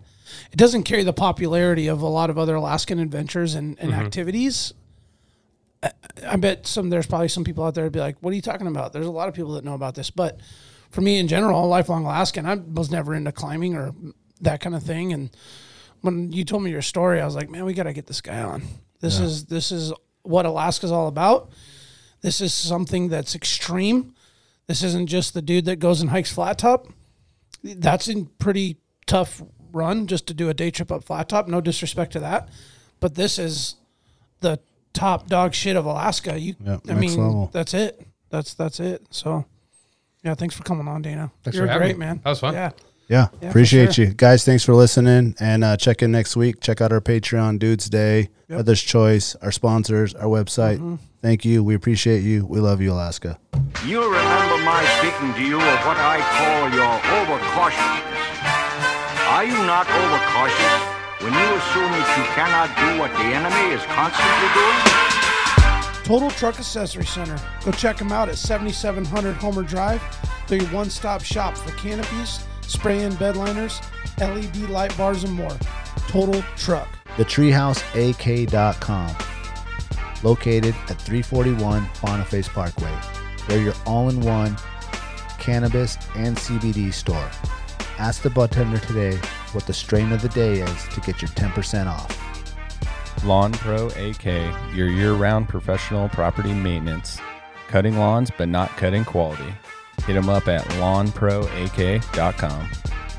It doesn't carry the popularity of a lot of other Alaskan adventures and, and mm-hmm. activities. I, I bet some there's probably some people out there would be like, "What are you talking about?" There's a lot of people that know about this, but for me in general, lifelong Alaskan, I was never into climbing or that kind of thing. And when you told me your story, I was like, man, we got to get this guy on. This is this is what Alaska's all about. This is something that's extreme. This isn't just the dude that goes and hikes flat top. That's a pretty tough run just to do a day trip up flat top. No disrespect to that, but this is the top dog shit of Alaska. You, Yep, I mean, level. that's it. That's that's it. So, yeah, thanks for coming on, Dana. Thanks You're for great, me. man. That was fun. Yeah. Yeah, for appreciate sure. you guys. Thanks for listening, and uh, check in next week. Check out our Patreon, Dudes Day, Yep. Mother's Choice, our sponsors, our website. Mm-hmm. Thank you. We appreciate you. We love you, Alaska. You'll remember my speaking to you of what I call your overcautiousness. Are you not overcautious when you assume that you cannot do what the enemy is constantly doing? Total Truck Accessory Center. Go check them out at 7700 Homer Drive. They're your one stop shop for canopies, spray in bed liners, LED light bars, and more. Total Truck. The TheTreehouseAK.com, located at 341 Boniface Parkway. They're your all in one cannabis and CBD store. Ask the bartender today what the strain of the day is to get your 10% off. Lawn Pro AK, your year round professional property maintenance. Cutting lawns, but not cutting quality. Hit them up at lawnproak.com.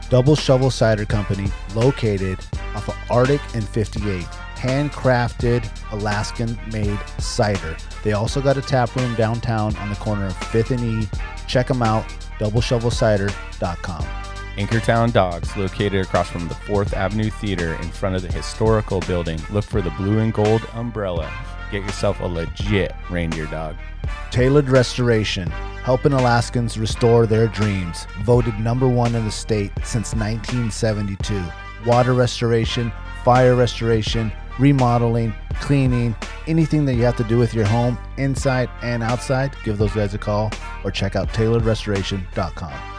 Double Shovel Cider Company, located off of Arctic and 58. Handcrafted Alaskan made cider. They also got a tap room downtown on the corner of 5th and E. Check them out, doubleshovelcider.com. Anchortown Dogs, located across from the 4th Avenue Theater in front of the historical building. Look for the blue and gold umbrella. Get yourself a legit reindeer dog. Tailored Restoration, helping Alaskans restore their dreams. Voted number one in the state since 1972. Water restoration, fire restoration, remodeling, cleaning, anything that you have to do with your home, inside and outside, give those guys a call or check out tailoredrestoration.com.